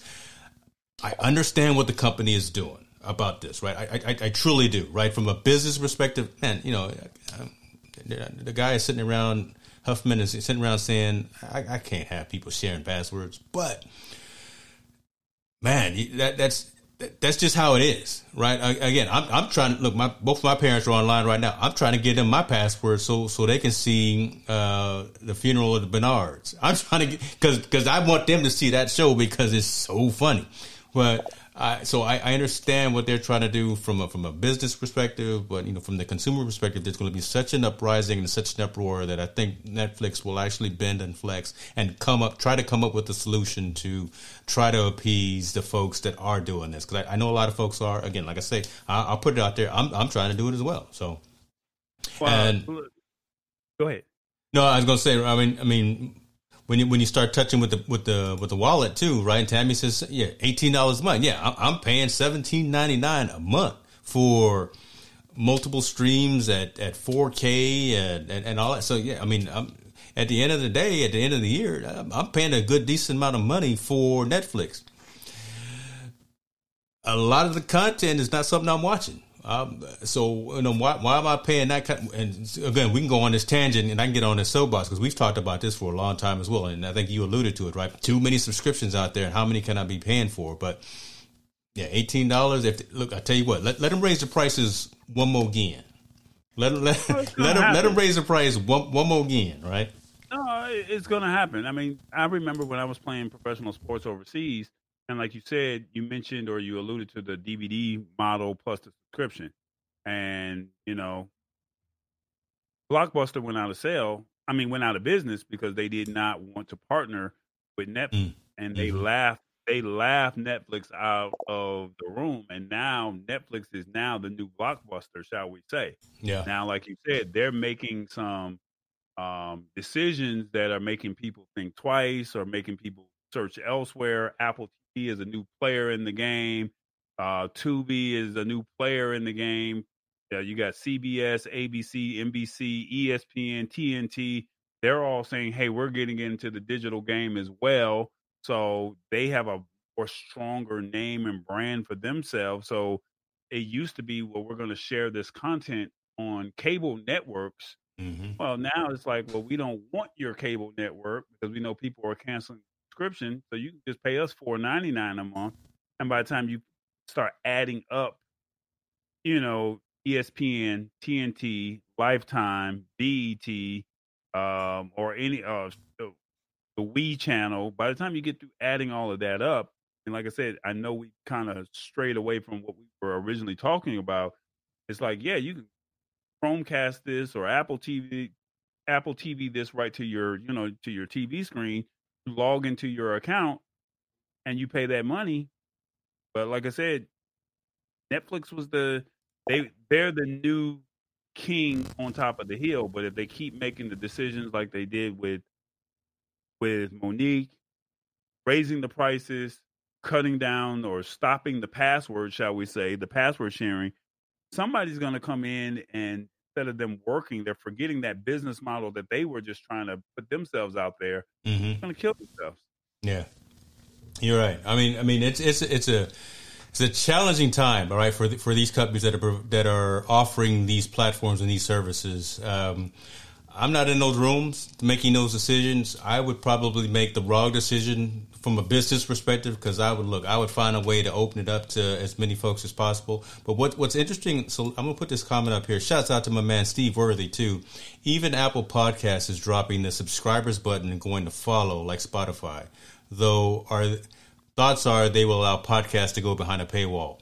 I understand what the company is doing about this, right? I, I, I truly do, right? From a business perspective, man, you know, the guy is sitting around, Huffman is sitting around saying, I, I can't have people sharing passwords, but man, that that's that's just how it is, right? Again, I'm, I'm trying to look. My both my parents are online right now. I'm trying to get them my password so so they can see uh, the funeral of the Bernards. I'm trying to get because because I want them to see that show because it's so funny. But so I, I, understand what they're trying to do from a, from a business perspective, but you know, from the consumer perspective, there's going to be such an uprising and such an uproar that I think Netflix will actually bend and flex and come up, try to come up with a solution to try to appease the folks that are doing this. Because I, I, know a lot of folks are. Again, like I say, I, will put it out there. I'm I'm trying to do it as well. So, well, and, go ahead. No, I was going to say. I mean, I mean, when you when you start touching with the with the with the wallet too, right? And Tammy says, yeah, eighteen dollars a month. Yeah, I'm, I'm paying seventeen ninety nine a month for multiple streams at at four K and, and, and all that. So yeah, I mean, I'm, at the end of the day, at the end of the year, I'm, I'm paying a good decent amount of money for Netflix. A lot of the content is not something I'm watching. Um, so you know why, why am I paying that? Kind of, and again, we can go on this tangent, and I can get on this soapbox because we've talked about this for a long time as well. And I think you alluded to it, right? Too many subscriptions out there, and how many can I be paying for? But yeah, eighteen dollars. If look, I tell you what, let, let them raise the prices one more again. Let them let, [laughs] let them let them raise the price one one more again, right? No, it's going to happen. I mean, I remember when I was playing professional sports overseas and like you said, you mentioned or you alluded to the DVD model plus the subscription. And, you know, Blockbuster went out of sale. I mean, went out of business because they did not want to partner with Netflix. Mm. And they mm-hmm. laughed they laughed Netflix out of the room. And now Netflix is now the new blockbuster, shall we say. Yeah. Now, like you said, they're making some um, decisions that are making people think twice or making people search elsewhere. Apple is a new player in the game. Uh, Tubi is a new player in the game. Yeah, you got CBS, ABC, NBC, ESPN, TNT. They're all saying, "Hey, we're getting into the digital game as well." So they have a more stronger name and brand for themselves. So it used to be, well, we're going to share this content on cable networks. Mm-hmm. Well, now it's like, well, we don't want your cable network because we know people are canceling subscription, so you can just pay us four ninety nine a month. And by the time you start adding up, you know, ESPN, TNT, Lifetime, BET, um, or any uh, the, the We channel. By the time you get through adding all of that up, and like I said, I know we kind of strayed away from what we were originally talking about. It's like, yeah, you can Chromecast this or Apple TV, Apple TV this right to your, you know, to your TV screen. Log into your account, and you pay that money. But like I said, Netflix was the they they're the new king on top of the hill. But if they keep making the decisions like they did with with Mo'Nique, raising the prices, cutting down or stopping the password, shall we say, the password sharing, somebody's going to come in and instead of them working, they're forgetting that business model that they were just trying to put themselves out there. Mm-hmm. Going to kill themselves. Yeah, you're right. I mean, I mean, it's it's it's a it's a challenging time, all right, for the, for these companies that are that are offering these platforms and these services. Um, I'm not in those rooms making those decisions. I would probably make the wrong decision from a business perspective because I would look, I would find a way to open it up to as many folks as possible. But what what's interesting, so I'm gonna put this comment up here. Shouts out to my man Steve Worthy too. Even Apple Podcasts is dropping the subscribers button and going to follow like Spotify. Though our thoughts are they will allow podcasts to go behind a paywall.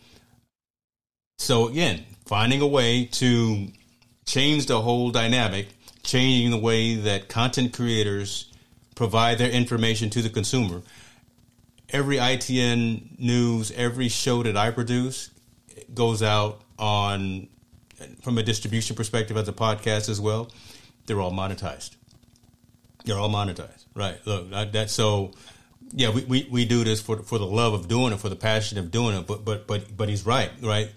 So again, finding a way to change the whole dynamic, changing the way that content creators provide their information to the consumer. Every ITN news, every show that I produce goes out on from a distribution perspective as a podcast as well. They're all monetized. They're all monetized, right? Look, that so yeah, we, we, we do this for for the love of doing it, for the passion of doing it. But but but but he's right, right?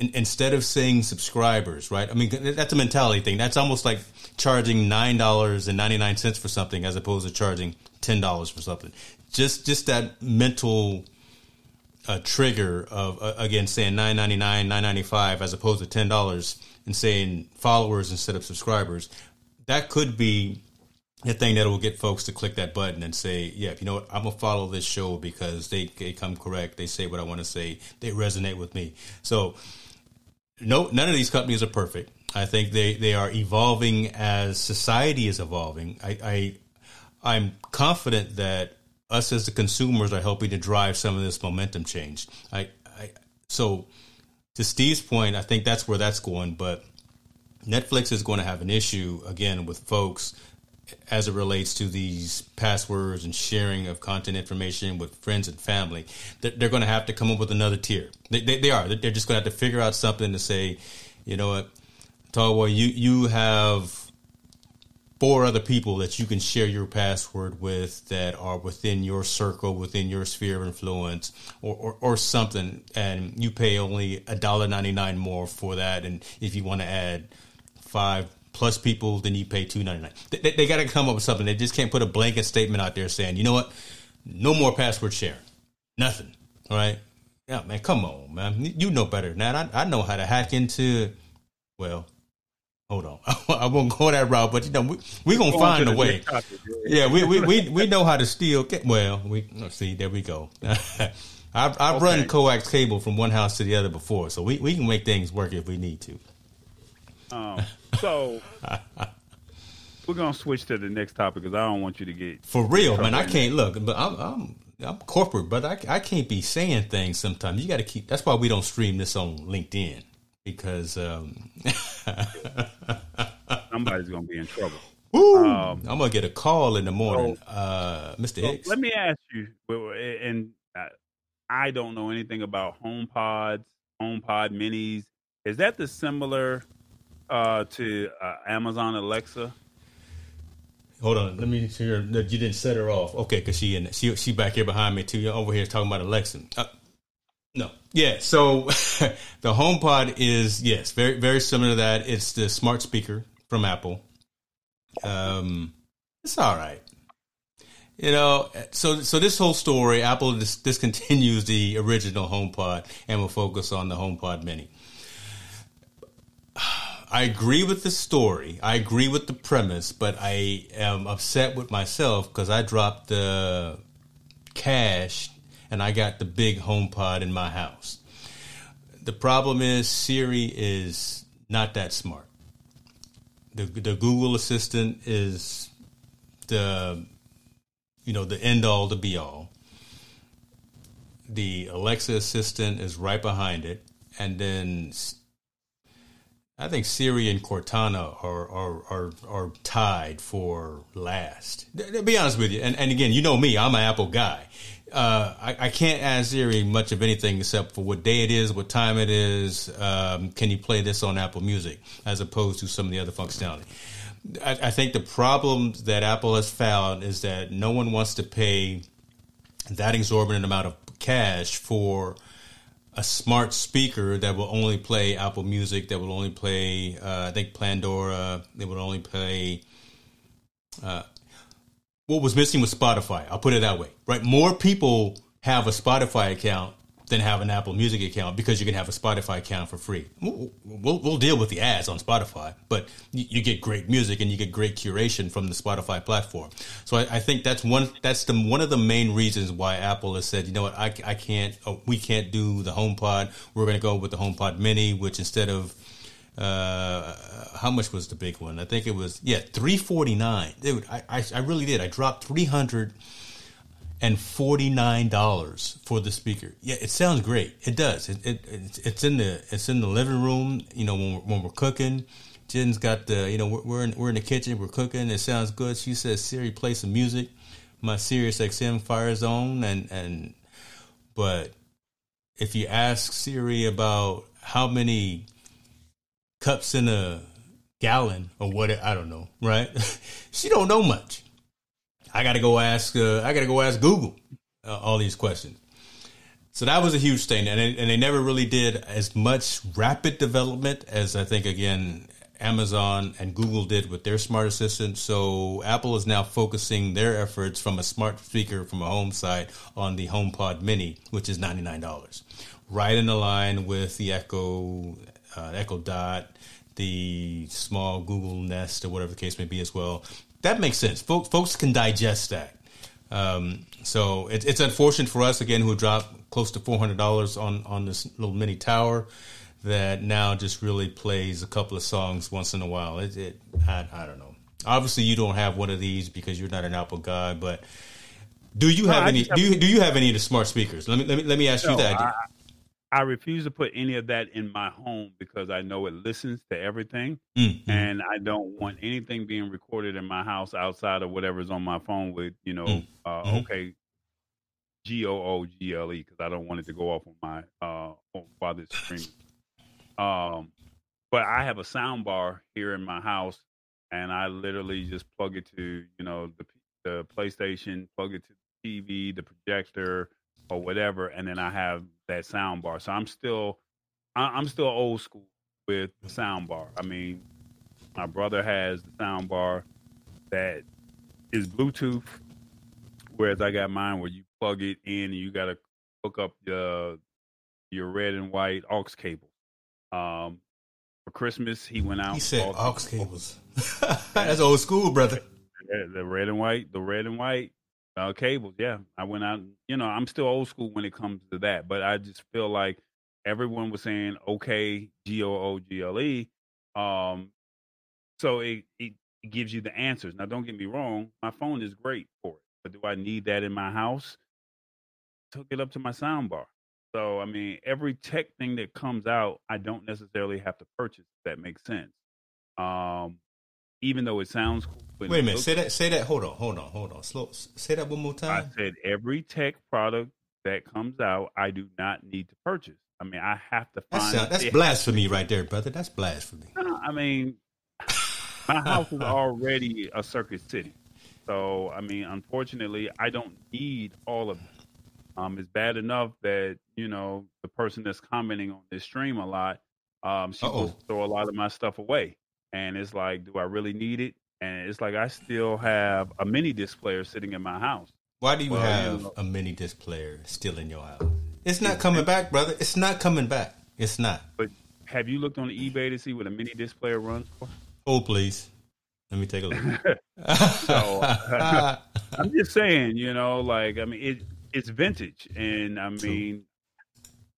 In, instead of saying subscribers, right? I mean, that's a mentality thing. That's almost like charging nine dollars and ninety nine cents for something as opposed to charging ten dollars for something. Just just that mental uh, trigger of uh, again saying nine ninety nine, nine ninety five as opposed to ten dollars, and saying followers instead of subscribers. That could be the thing that will get folks to click that button and say, yeah, if you know what, I'm gonna follow this show because they, they come correct, they say what I want to say, they resonate with me. So, no, none of these companies are perfect. I think they, they are evolving as society is evolving. I, I I'm confident that us as the consumers are helping to drive some of this momentum change. I, I so to Steve's point, I think that's where that's going. But Netflix is going to have an issue again with folks as it relates to these passwords and sharing of content information with friends and family, they're, going to have to come up with another tier. They, they, they are. They're just going to have to figure out something to say, you know what, Tallboy, you you have four other people that you can share your password with that are within your circle, within your sphere of influence, or, or, or something, and you pay only a dollar ninety nine more for that. And if you want to add five plus people, then you pay two ninety nine. They, they got to come up with something. They just can't put a blanket statement out there saying, you know what, no more password sharing, nothing. All right, yeah, man, come on, man, you know better than that. I, I know how to hack into. Well, hold on, [laughs] I won't go that route, but you know we we gonna find a way. Yeah, we, we we we know how to steal. Well, we let's see. There we go. [laughs] I've, I've okay. run coax cable from one house to the other before, so we, we can make things work if we need to. Um, so we're gonna switch to the next topic because I don't want you to get for real, man. I can't look, but I'm I'm I'm corporate, but I I can't be saying things sometimes. You got to keep. That's why we don't stream this on LinkedIn because um, [laughs] somebody's gonna be in trouble. Um, I'm gonna get a call in the morning, so, uh, Mr. So Hicks. Let me ask you, and I don't know anything about HomePods, HomePod Minis. Is that the similar uh, to uh, Amazon Alexa. Hold on, let me see her. You didn't set her off, okay? Because she in she she back here behind me too. You're over here talking about Alexa. Uh, no, yeah. So [laughs] the HomePod is yes, very very similar to that. It's the smart speaker from Apple. Um, it's all right. You know, so so this whole story, Apple dis- discontinues the original HomePod and will focus on the HomePod Mini. I agree with the story. I agree with the premise, but I am upset with myself because I dropped the cash and I got the big home pod in my house. the problem is Siri is not that smart. The the Google Assistant is the you know the end all, the be all. The Alexa Assistant is right behind it, and then I think Siri and Cortana are are are, are tied for last. To be honest with you, and, and again, you know me, I'm an Apple guy. Uh, I, I, can't ask Siri much of anything except for what day it is, what time it is. Um, can you play this on Apple Music, as opposed to some of the other functionality? I, I think the problem that Apple has found is that no one wants to pay that exorbitant amount of cash for a smart speaker that will only play Apple Music, that will only play, uh, I think Pandora, that will only play. Uh, what was missing was Spotify. I'll put it that way, right? More people have a Spotify account than have an Apple Music account because you can have a Spotify account for free. We'll, we'll, we'll deal with the ads on Spotify, but you, get great music and you get great curation from the Spotify platform. So I, I, think that's one that's the one of the main reasons why Apple has said, you know what, I, I can't, oh, we can't do the HomePod. We're going to go with the HomePod Mini, which instead of uh, how much was the big one? I think it was yeah, three forty nine. Dude, I, I I really did. I dropped three hundred and forty nine dollars for the speaker. Yeah, it sounds great. It does. It, it it's, it's, in the it's in the living room. You know when we're, when we're cooking. Jen's got the you know we're we're in, we're in the kitchen. We're cooking. It sounds good. She says Siri play some music. My Sirius XM fires on and and but if you ask Siri about how many cups in a gallon or what I don't know, right? [laughs] she don't know much. I got to go ask. Uh, I got to go ask Google uh, all these questions. So that was a huge thing, and they, and they never really did as much rapid development as I think again Amazon and Google did with their smart assistant. So Apple is now focusing their efforts from a smart speaker from a home site on the HomePod Mini, which is ninety nine dollars, right in the line with the Echo, uh, Echo Dot, the small Google Nest, or whatever the case may be as well that makes sense. Folks, folks can digest that. Um, so it, it's unfortunate for us again who dropped close to four hundred dollars on on this little mini tower that now just really plays a couple of songs once in a while. It, it I, I, don't know. Obviously, you don't have one of these because you're not an Apple guy, but do you have any? Have, do you do you have any of the smart speakers? Let me let me let me ask no, you that. I, I refuse to put any of that in my home because I know it listens to everything, mm-hmm. and I don't want anything being recorded in my house outside of whatever's on my phone with you know, mm-hmm. uh, mm-hmm. okay, G O O G L E because I don't want it to go off on my uh while this streaming. Um, but I have a sound bar here in my house, and I literally just plug it to you know the the PlayStation, plug it to the TV, the projector, or whatever, and then I have that sound bar. So I'm still I'm still old school with the sound bar. I mean, my brother has the sound bar that is Bluetooth, whereas I got mine where you plug it in and you got to hook up your your red and white aux cable. Um, for Christmas, he went out. He said aux cables. [laughs] That's old school, brother. The red and white, the red and white uh, cables, yeah. I went out. You know, I'm still old school when it comes to that, but I just feel like everyone was saying okay, G O O G L E. Um, so it, it gives you the answers. Now, don't get me wrong, my phone is great for it, but do I need that in my house? Took it up to my soundbar. So I mean, every tech thing that comes out, I don't necessarily have to purchase. That makes sense. Um, even though it sounds cool. Wait a minute. Say that. Say that. Hold on. Hold on. Hold on. Slow. Say that one more time. I said every tech product that comes out, I do not need to purchase. I mean, I have to find. That's, that's blasphemy, right there, brother. That's blasphemy. I mean, my house is already a circuit city, so I mean, unfortunately, I don't need all of it. Um, it's bad enough that you know the person that's commenting on this stream a lot, um, she will throw a lot of my stuff away and it's like, do I really need it? And it's like I still have a mini disc player sitting in my house. Why do you well, have you know, a mini disc player still in your house? It's not coming back, brother. It's not coming back. It's not. But have you looked on eBay to see what a mini disc player runs for? Oh, please. Let me take a look. [laughs] so [laughs] I'm just saying, you know, like I mean, it it's vintage, and I mean,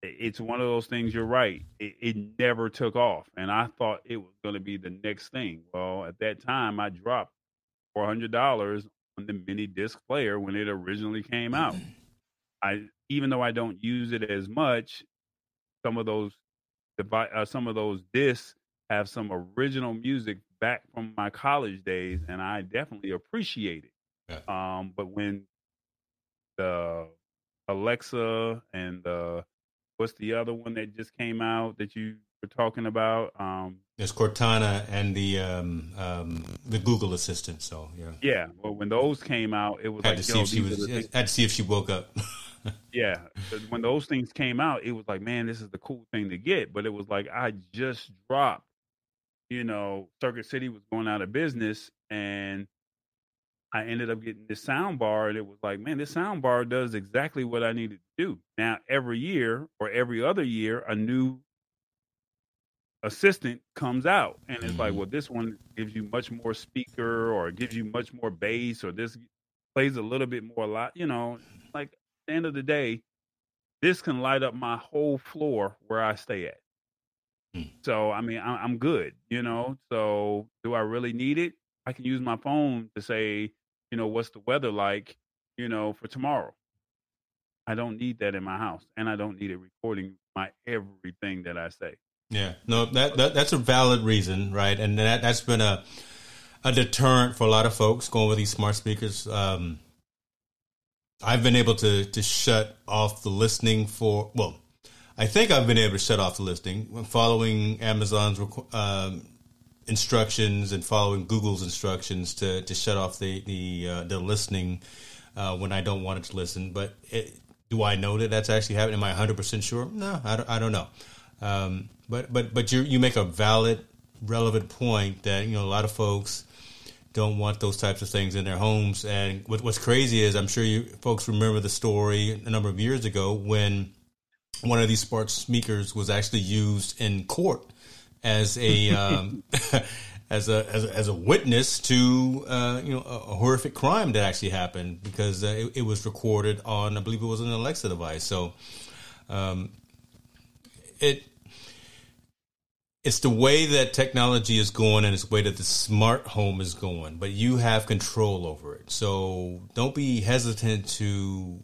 it's one of those things. You're right. It, it never took off, and I thought it was going to be the next thing. Well, at that time, I dropped four hundred dollars on the mini disc player when it originally came out. [clears throat] I even though I don't use it as much, some of those uh, some of those discs have some original music back from my college days, and I definitely appreciate it. Yeah. Um, but when the Alexa and the what's the other one that just came out that you were talking about? Um, There's Cortana and the um, um, the Google Assistant. So yeah, yeah. Well, when those came out, it was had like to see if she was. Had to see if she woke up. [laughs] yeah, when those things came out, it was like, man, this is the cool thing to get. But it was like I just dropped. You know, Circuit City was going out of business, and I ended up getting this sound bar, and it was like, man, this sound bar does exactly what I needed to do. Now, every year or every other year, a new assistant comes out, and it's mm-hmm. like, well, this one gives you much more speaker, or gives you much more bass, or this plays a little bit more lot. You know, like at the end of the day, this can light up my whole floor where I stay at. Mm. So, I mean, I'm good, you know. So, do I really need it? I can use my phone to say, you know, what's the weather like, you know, for tomorrow. I don't need that in my house, and I don't need it recording my everything that I say. Yeah, no, that, that that's a valid reason, right? And that that's been a a deterrent for a lot of folks going with these smart speakers. Um, I've been able to to shut off the listening for well, I think I've been able to shut off the listening following Amazon's um, instructions and following Google's instructions to, to shut off the the uh, the listening uh, when I don't want it to listen. But it, do I know that that's actually happening? Am I 100 percent sure? No, I don't, I don't know. Um, but but but you you make a valid, relevant point that you know a lot of folks don't want those types of things in their homes. And what, what's crazy is I'm sure you folks remember the story a number of years ago when one of these smart speakers was actually used in court as a um, [laughs] as a as a, as a witness to uh, you know a, a, horrific crime that actually happened because uh, it, it, was recorded on I believe it was an Alexa device. So um, it it's the way that technology is going and it's the way that the smart home is going, but you have control over it. So don't be hesitant to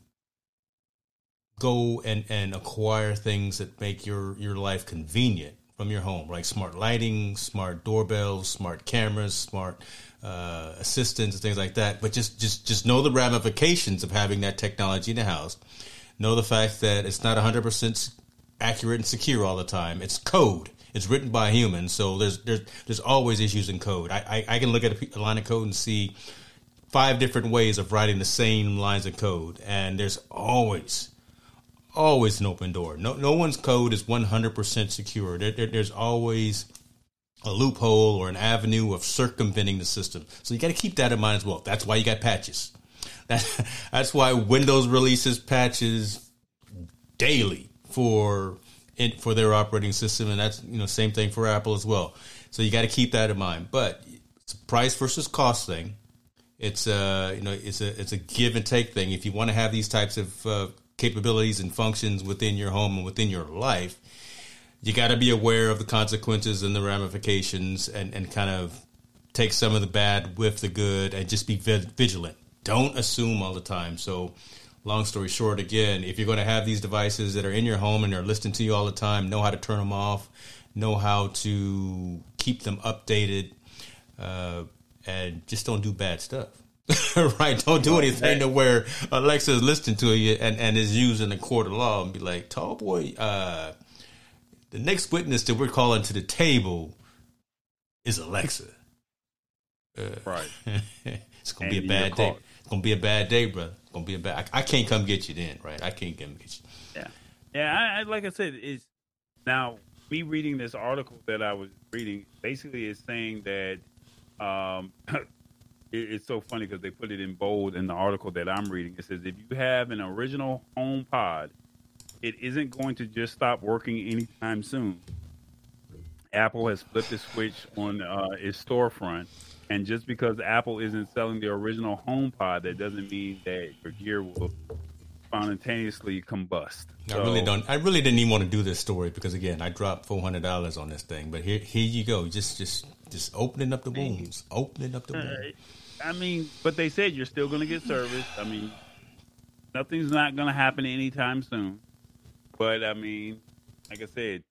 go and, and acquire things that make your, your life convenient from your home, like smart lighting, smart doorbells, smart cameras, smart uh, assistants, and things like that. But just just just know the ramifications of having that technology in the house. Know the fact that it's not 100% accurate and secure all the time. It's code. It's written by humans, so there's there's there's always issues in code. I I, I can look at a, a line of code and see five different ways of writing the same lines of code, and there's always always an open door. No, no one's code is 100% secure. There, there, there's always a loophole or an avenue of circumventing the system. So you got to keep that in mind as well. That's why you got patches. [laughs] That, that's why Windows releases patches daily for for their operating system, and that's you know same thing for Apple as well. So you got to keep that in mind. But it's a price versus cost thing. It's a you know it's a it's a give and take thing. If you want to have these types of uh, capabilities and functions within your home and within your life, you got to be aware of the consequences and the ramifications and, and kind of take some of the bad with the good and just be vigilant. Don't assume all the time. So, long story short, again, if you're going to have these devices that are in your home and they're listening to you all the time, know how to turn them off, know how to keep them updated, uh, and just don't do bad stuff. [laughs] right? Don't do anything to where Alexa is listening to you and, and is using the court of law and be like, tall boy, uh, the next witness that we're calling to the table is Alexa. Uh, right. [laughs] it's gonna be a bad day. It's gonna be a bad day, brother. It's gonna be a bad. I, I, can't come get you then, right? I can't come get you. Yeah, yeah. I, I, like I said, is now me reading this article that I was reading basically is saying that um, it, it's so funny because they put it in bold in the article that I'm reading. It says if you have an original home pod, it isn't going to just stop working anytime soon. Apple has flipped the switch on uh, its storefront, and just because Apple isn't selling the original HomePod, that doesn't mean that your gear will spontaneously combust. So, I really don't. I really didn't even want to do this story because again, I dropped four hundred dollars on this thing. But here, here you go. Just, just, just opening up the wounds. Opening up the wounds. I mean, but they said you're still going to get service. I mean, nothing's not going to happen anytime soon. But I mean, like I said,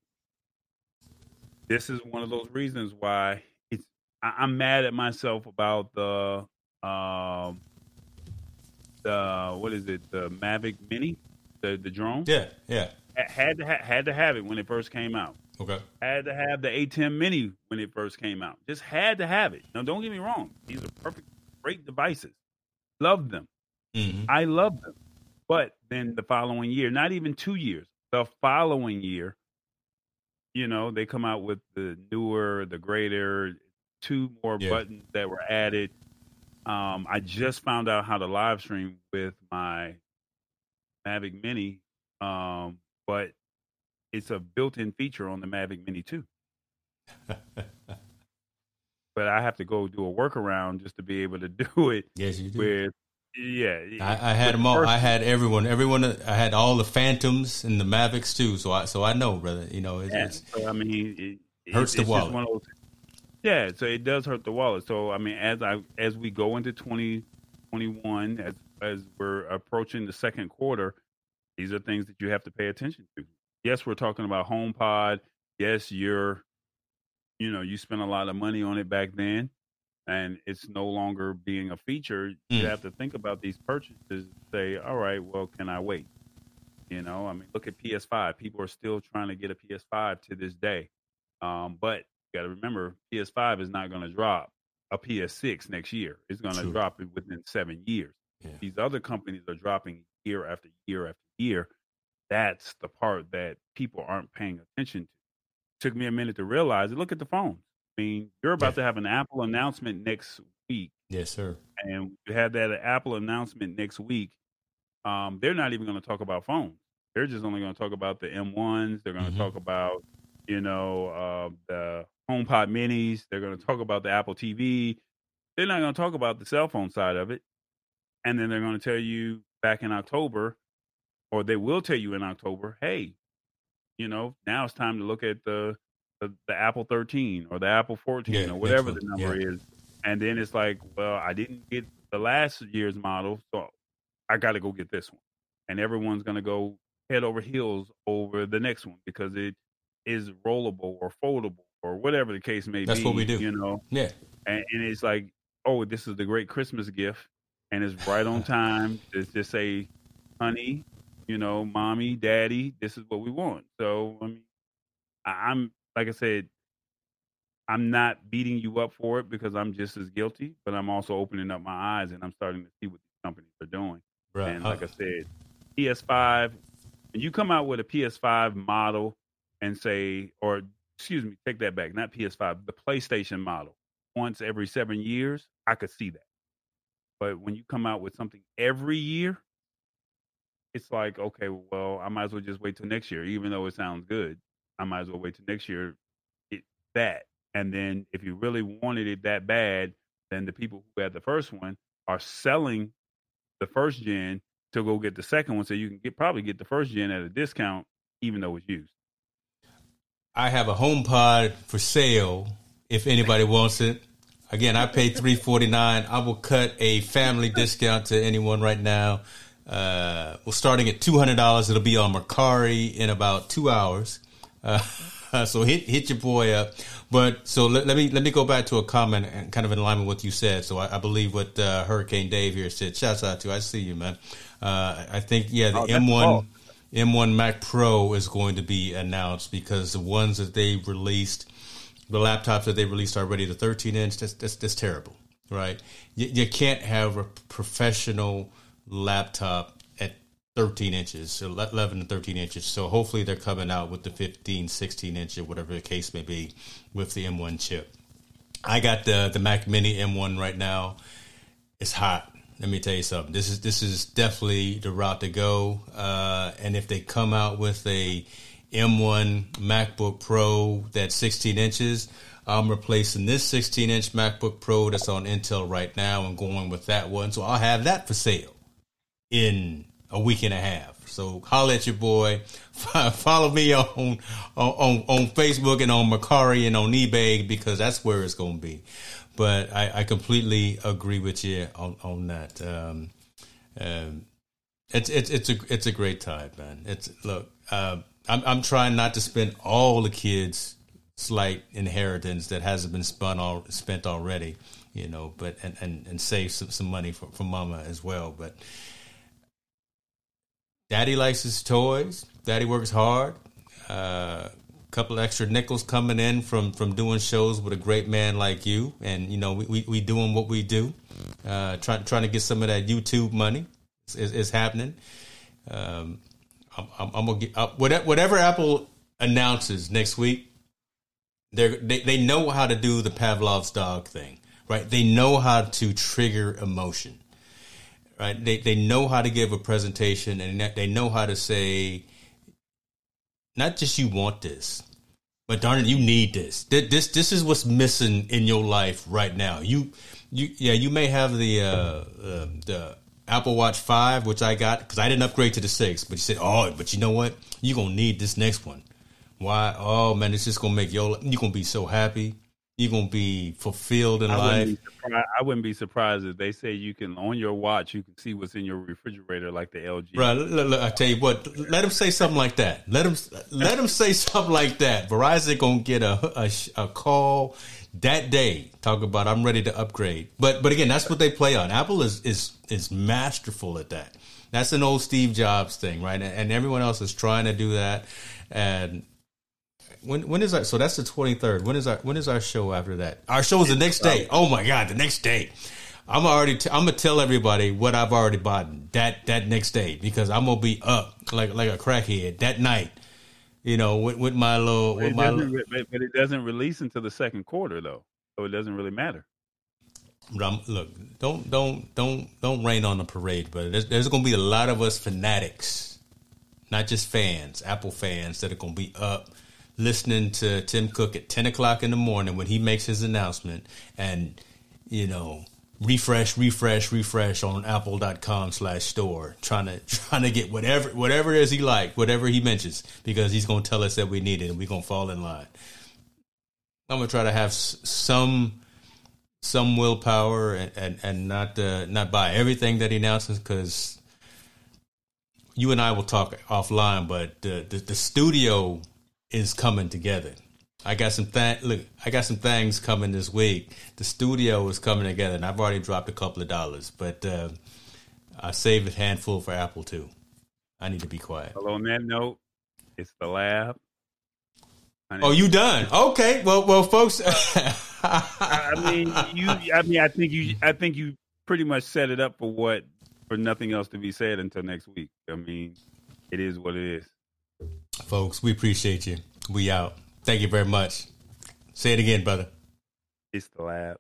this is one of those reasons why it's. I, am mad at myself about the, um, the what is it? The Mavic Mini, the the drone. Yeah, yeah. Had to ha- had to have it when it first came out. Okay. Had to have the ATEM Mini when it first came out. Just had to have it. Now, don't get me wrong; these are perfect, great devices. Love them. Mm-hmm. I love them. But then the following year, not even two years, the following year, you know, they come out with the newer, the greater, two more yeah. buttons that were added. Um, I just found out how to live stream with my Mavic Mini, um, but it's a built-in feature on the Mavic Mini too. [laughs] but I have to go do a workaround just to be able to [laughs] do it. Yes, you do. With yeah, I, I had them all. I had everyone. Everyone. Uh, I had all the Phantoms and the Mavics too. So I so I know, brother. You know, it's, yeah, it's so, I mean, it, hurts the wallet. Those, yeah, so it does hurt the wallet. So I mean, as I as we go into twenty twenty one, as as we're approaching the second quarter, these are things that you have to pay attention to. Yes, we're talking about HomePod. Yes, you're, you know, you spent a lot of money on it back then and it's no longer being a feature, mm. you have to think about these purchases. Say, all right, well, can I wait? You know, I mean, look at PS5. People are still trying to get a PS5 to this day. Um, but you got to remember, PS5 is not going to drop a PS6 next year. It's going to drop it within seven years. Yeah. These other companies are dropping year after year after year. That's the part that people aren't paying attention to. Took me a minute to realize it. Look at the phone. I mean, you're about to have an Apple announcement next week. Yes, sir. And you have that Apple announcement next week. Um, they're not even going to talk about phones. They're just only going to talk about the M1s. They're going to mm-hmm. talk about, you know, uh, the HomePod Minis. They're going to talk about the Apple TV. They're not going to talk about the cell phone side of it. And then they're going to tell you back in October, or they will tell you in October, hey, you know, now it's time to look at the the, the Apple 13 or the Apple 14 yeah, or whatever the number yeah. is. And then it's like, well, I didn't get the last year's model, so I got to go get this one. And everyone's going to go head over heels over the next one because it is rollable or foldable or whatever the case may That's be. That's what we do. You know? Yeah. And, and, it's like, oh, this is the great Christmas gift. And it's right on [laughs] time. Just say, honey, you know, mommy, daddy, this is what we want. So, I mean, I'm like I said, I'm not beating you up for it because I'm just as guilty, but I'm also opening up my eyes and I'm starting to see what these companies are doing. Right. And like I said, PS5, when you come out with a PS5 model and say, or excuse me, take that back, not PS5, the PlayStation model once every seven years, I could see that. But when you come out with something every year, it's like, okay, well, I might as well just wait till next year, even though it sounds good. I might as well wait till next year. It, that, and then if you really wanted it that bad, then the people who had the first one are selling the first gen to go get the second one, so you can get probably get the first gen at a discount, even though it's used. I have a HomePod for sale. If anybody wants it, again, I paid three forty nine. I will cut a family discount to anyone right now. Uh, well, starting at two hundred dollars, it'll be on Mercari in about two hours. Uh, [laughs] so hit hit your boy up. But so let, let, me let me go back to a comment and kind of in alignment with what you said. So I, I believe what uh, Hurricane Dave here said. Shouts out to you. I see you, man. Uh, I think yeah, the oh, M1 M1 Mac Pro is going to be announced because the ones that they released, the laptops that they released already, the 13 inch, that's that's, that's terrible, right? You, you can't have a professional laptop at 13 inches, 11 to 13 inches. So hopefully they're coming out with the 15, 16 inch or whatever the case may be with the M1 chip. I got the the Mac Mini M1 right now. It's hot. Let me tell you something. This is this is definitely the route to go. Uh, and if they come out with a M1 MacBook Pro that's 16 inches, I'm replacing this 16 inch MacBook Pro that's on Intel right now and going with that one. So I'll have that for sale in a week and a half. So holler at your boy. [laughs] Follow me on on on Facebook and on Mercari and on eBay because that's where it's going to be. But I, I, completely agree with you on on that. Um, um, it's it's it's a it's a great time, man. It's look. Uh, I'm I'm trying not to spend all the kids' slight inheritance that hasn't been spun all spent already, you know. But and and, and save some, some money for for mama as well. But daddy likes his toys. Daddy works hard. A uh, couple extra nickels coming in from from doing shows with a great man like you, and you know we we, we doing what we do. Uh, trying trying to get some of that YouTube money is, is happening. Um, I'm, I'm, gonna get uh, whatever, whatever Apple announces next week. They they know how to do the Pavlov's dog thing, right? They know how to trigger emotion, right? They they know how to give a presentation, and they know how to say, not just you want this, but darn it, you need this. This this is what's missing in your life right now. You you yeah, you may have the uh, uh the Apple Watch 5, which I got because I didn't upgrade to the 6. But you said, oh, but you know what? You're to need this next one. Why? Oh, man, it's just to make your, you're to be so happy. You're going to be fulfilled in I life. Wouldn't I wouldn't be surprised if they say you can, on your watch, you can see what's in your refrigerator like the LG. Right. Look, look, I tell you what, let them say something like that. Let them, let them say [laughs] something like that. Verizon going to get a, a, a call that day talk about I'm ready to upgrade. But but again, that's what they play on. Apple is is is masterful at that. That's an old Steve Jobs thing, right? And everyone else is trying to do that. And when when is that? So that's the 23rd. When is our when is our show after that? Our show is the next day. Oh, oh my god, the next day. I'm already. T- I'm gonna tell everybody what I've already bought that that next day because I'm gonna be up like like a crackhead that night you know, with, with my little, with it my, but it doesn't release until the second quarter though, so it doesn't really matter. look, don't don't don't don't rain on the parade, but there's, there's going to be a lot of us fanatics, not just fans, Apple fans that are going to be up listening to Tim Cook at ten o'clock in the morning when he makes his announcement, and you know refresh, refresh, refresh on apple.com slash store, trying [laughs] to trying to get whatever whatever it is he like, whatever he mentions, because he's gonna tell us that we need it and we're gonna fall in line. I'm gonna try to have some some willpower and and, and not uh, not buy everything that he announces because you and I will talk offline, but the, the, the studio is coming together. I got some th- look. I got some things coming this week. The studio is coming together, and I've already dropped a couple of dollars, but uh, I saved a handful for Apple too. I need to be quiet. Well, on that note, it's the lab. Oh, you done? Okay. Well, well, folks. I mean, you. I mean, I think you. I think you pretty much set it up for what for nothing else to be said until next week. I mean, it is what it is. Folks, we appreciate you. We out. Thank you very much. Say it again, brother. It's the lab.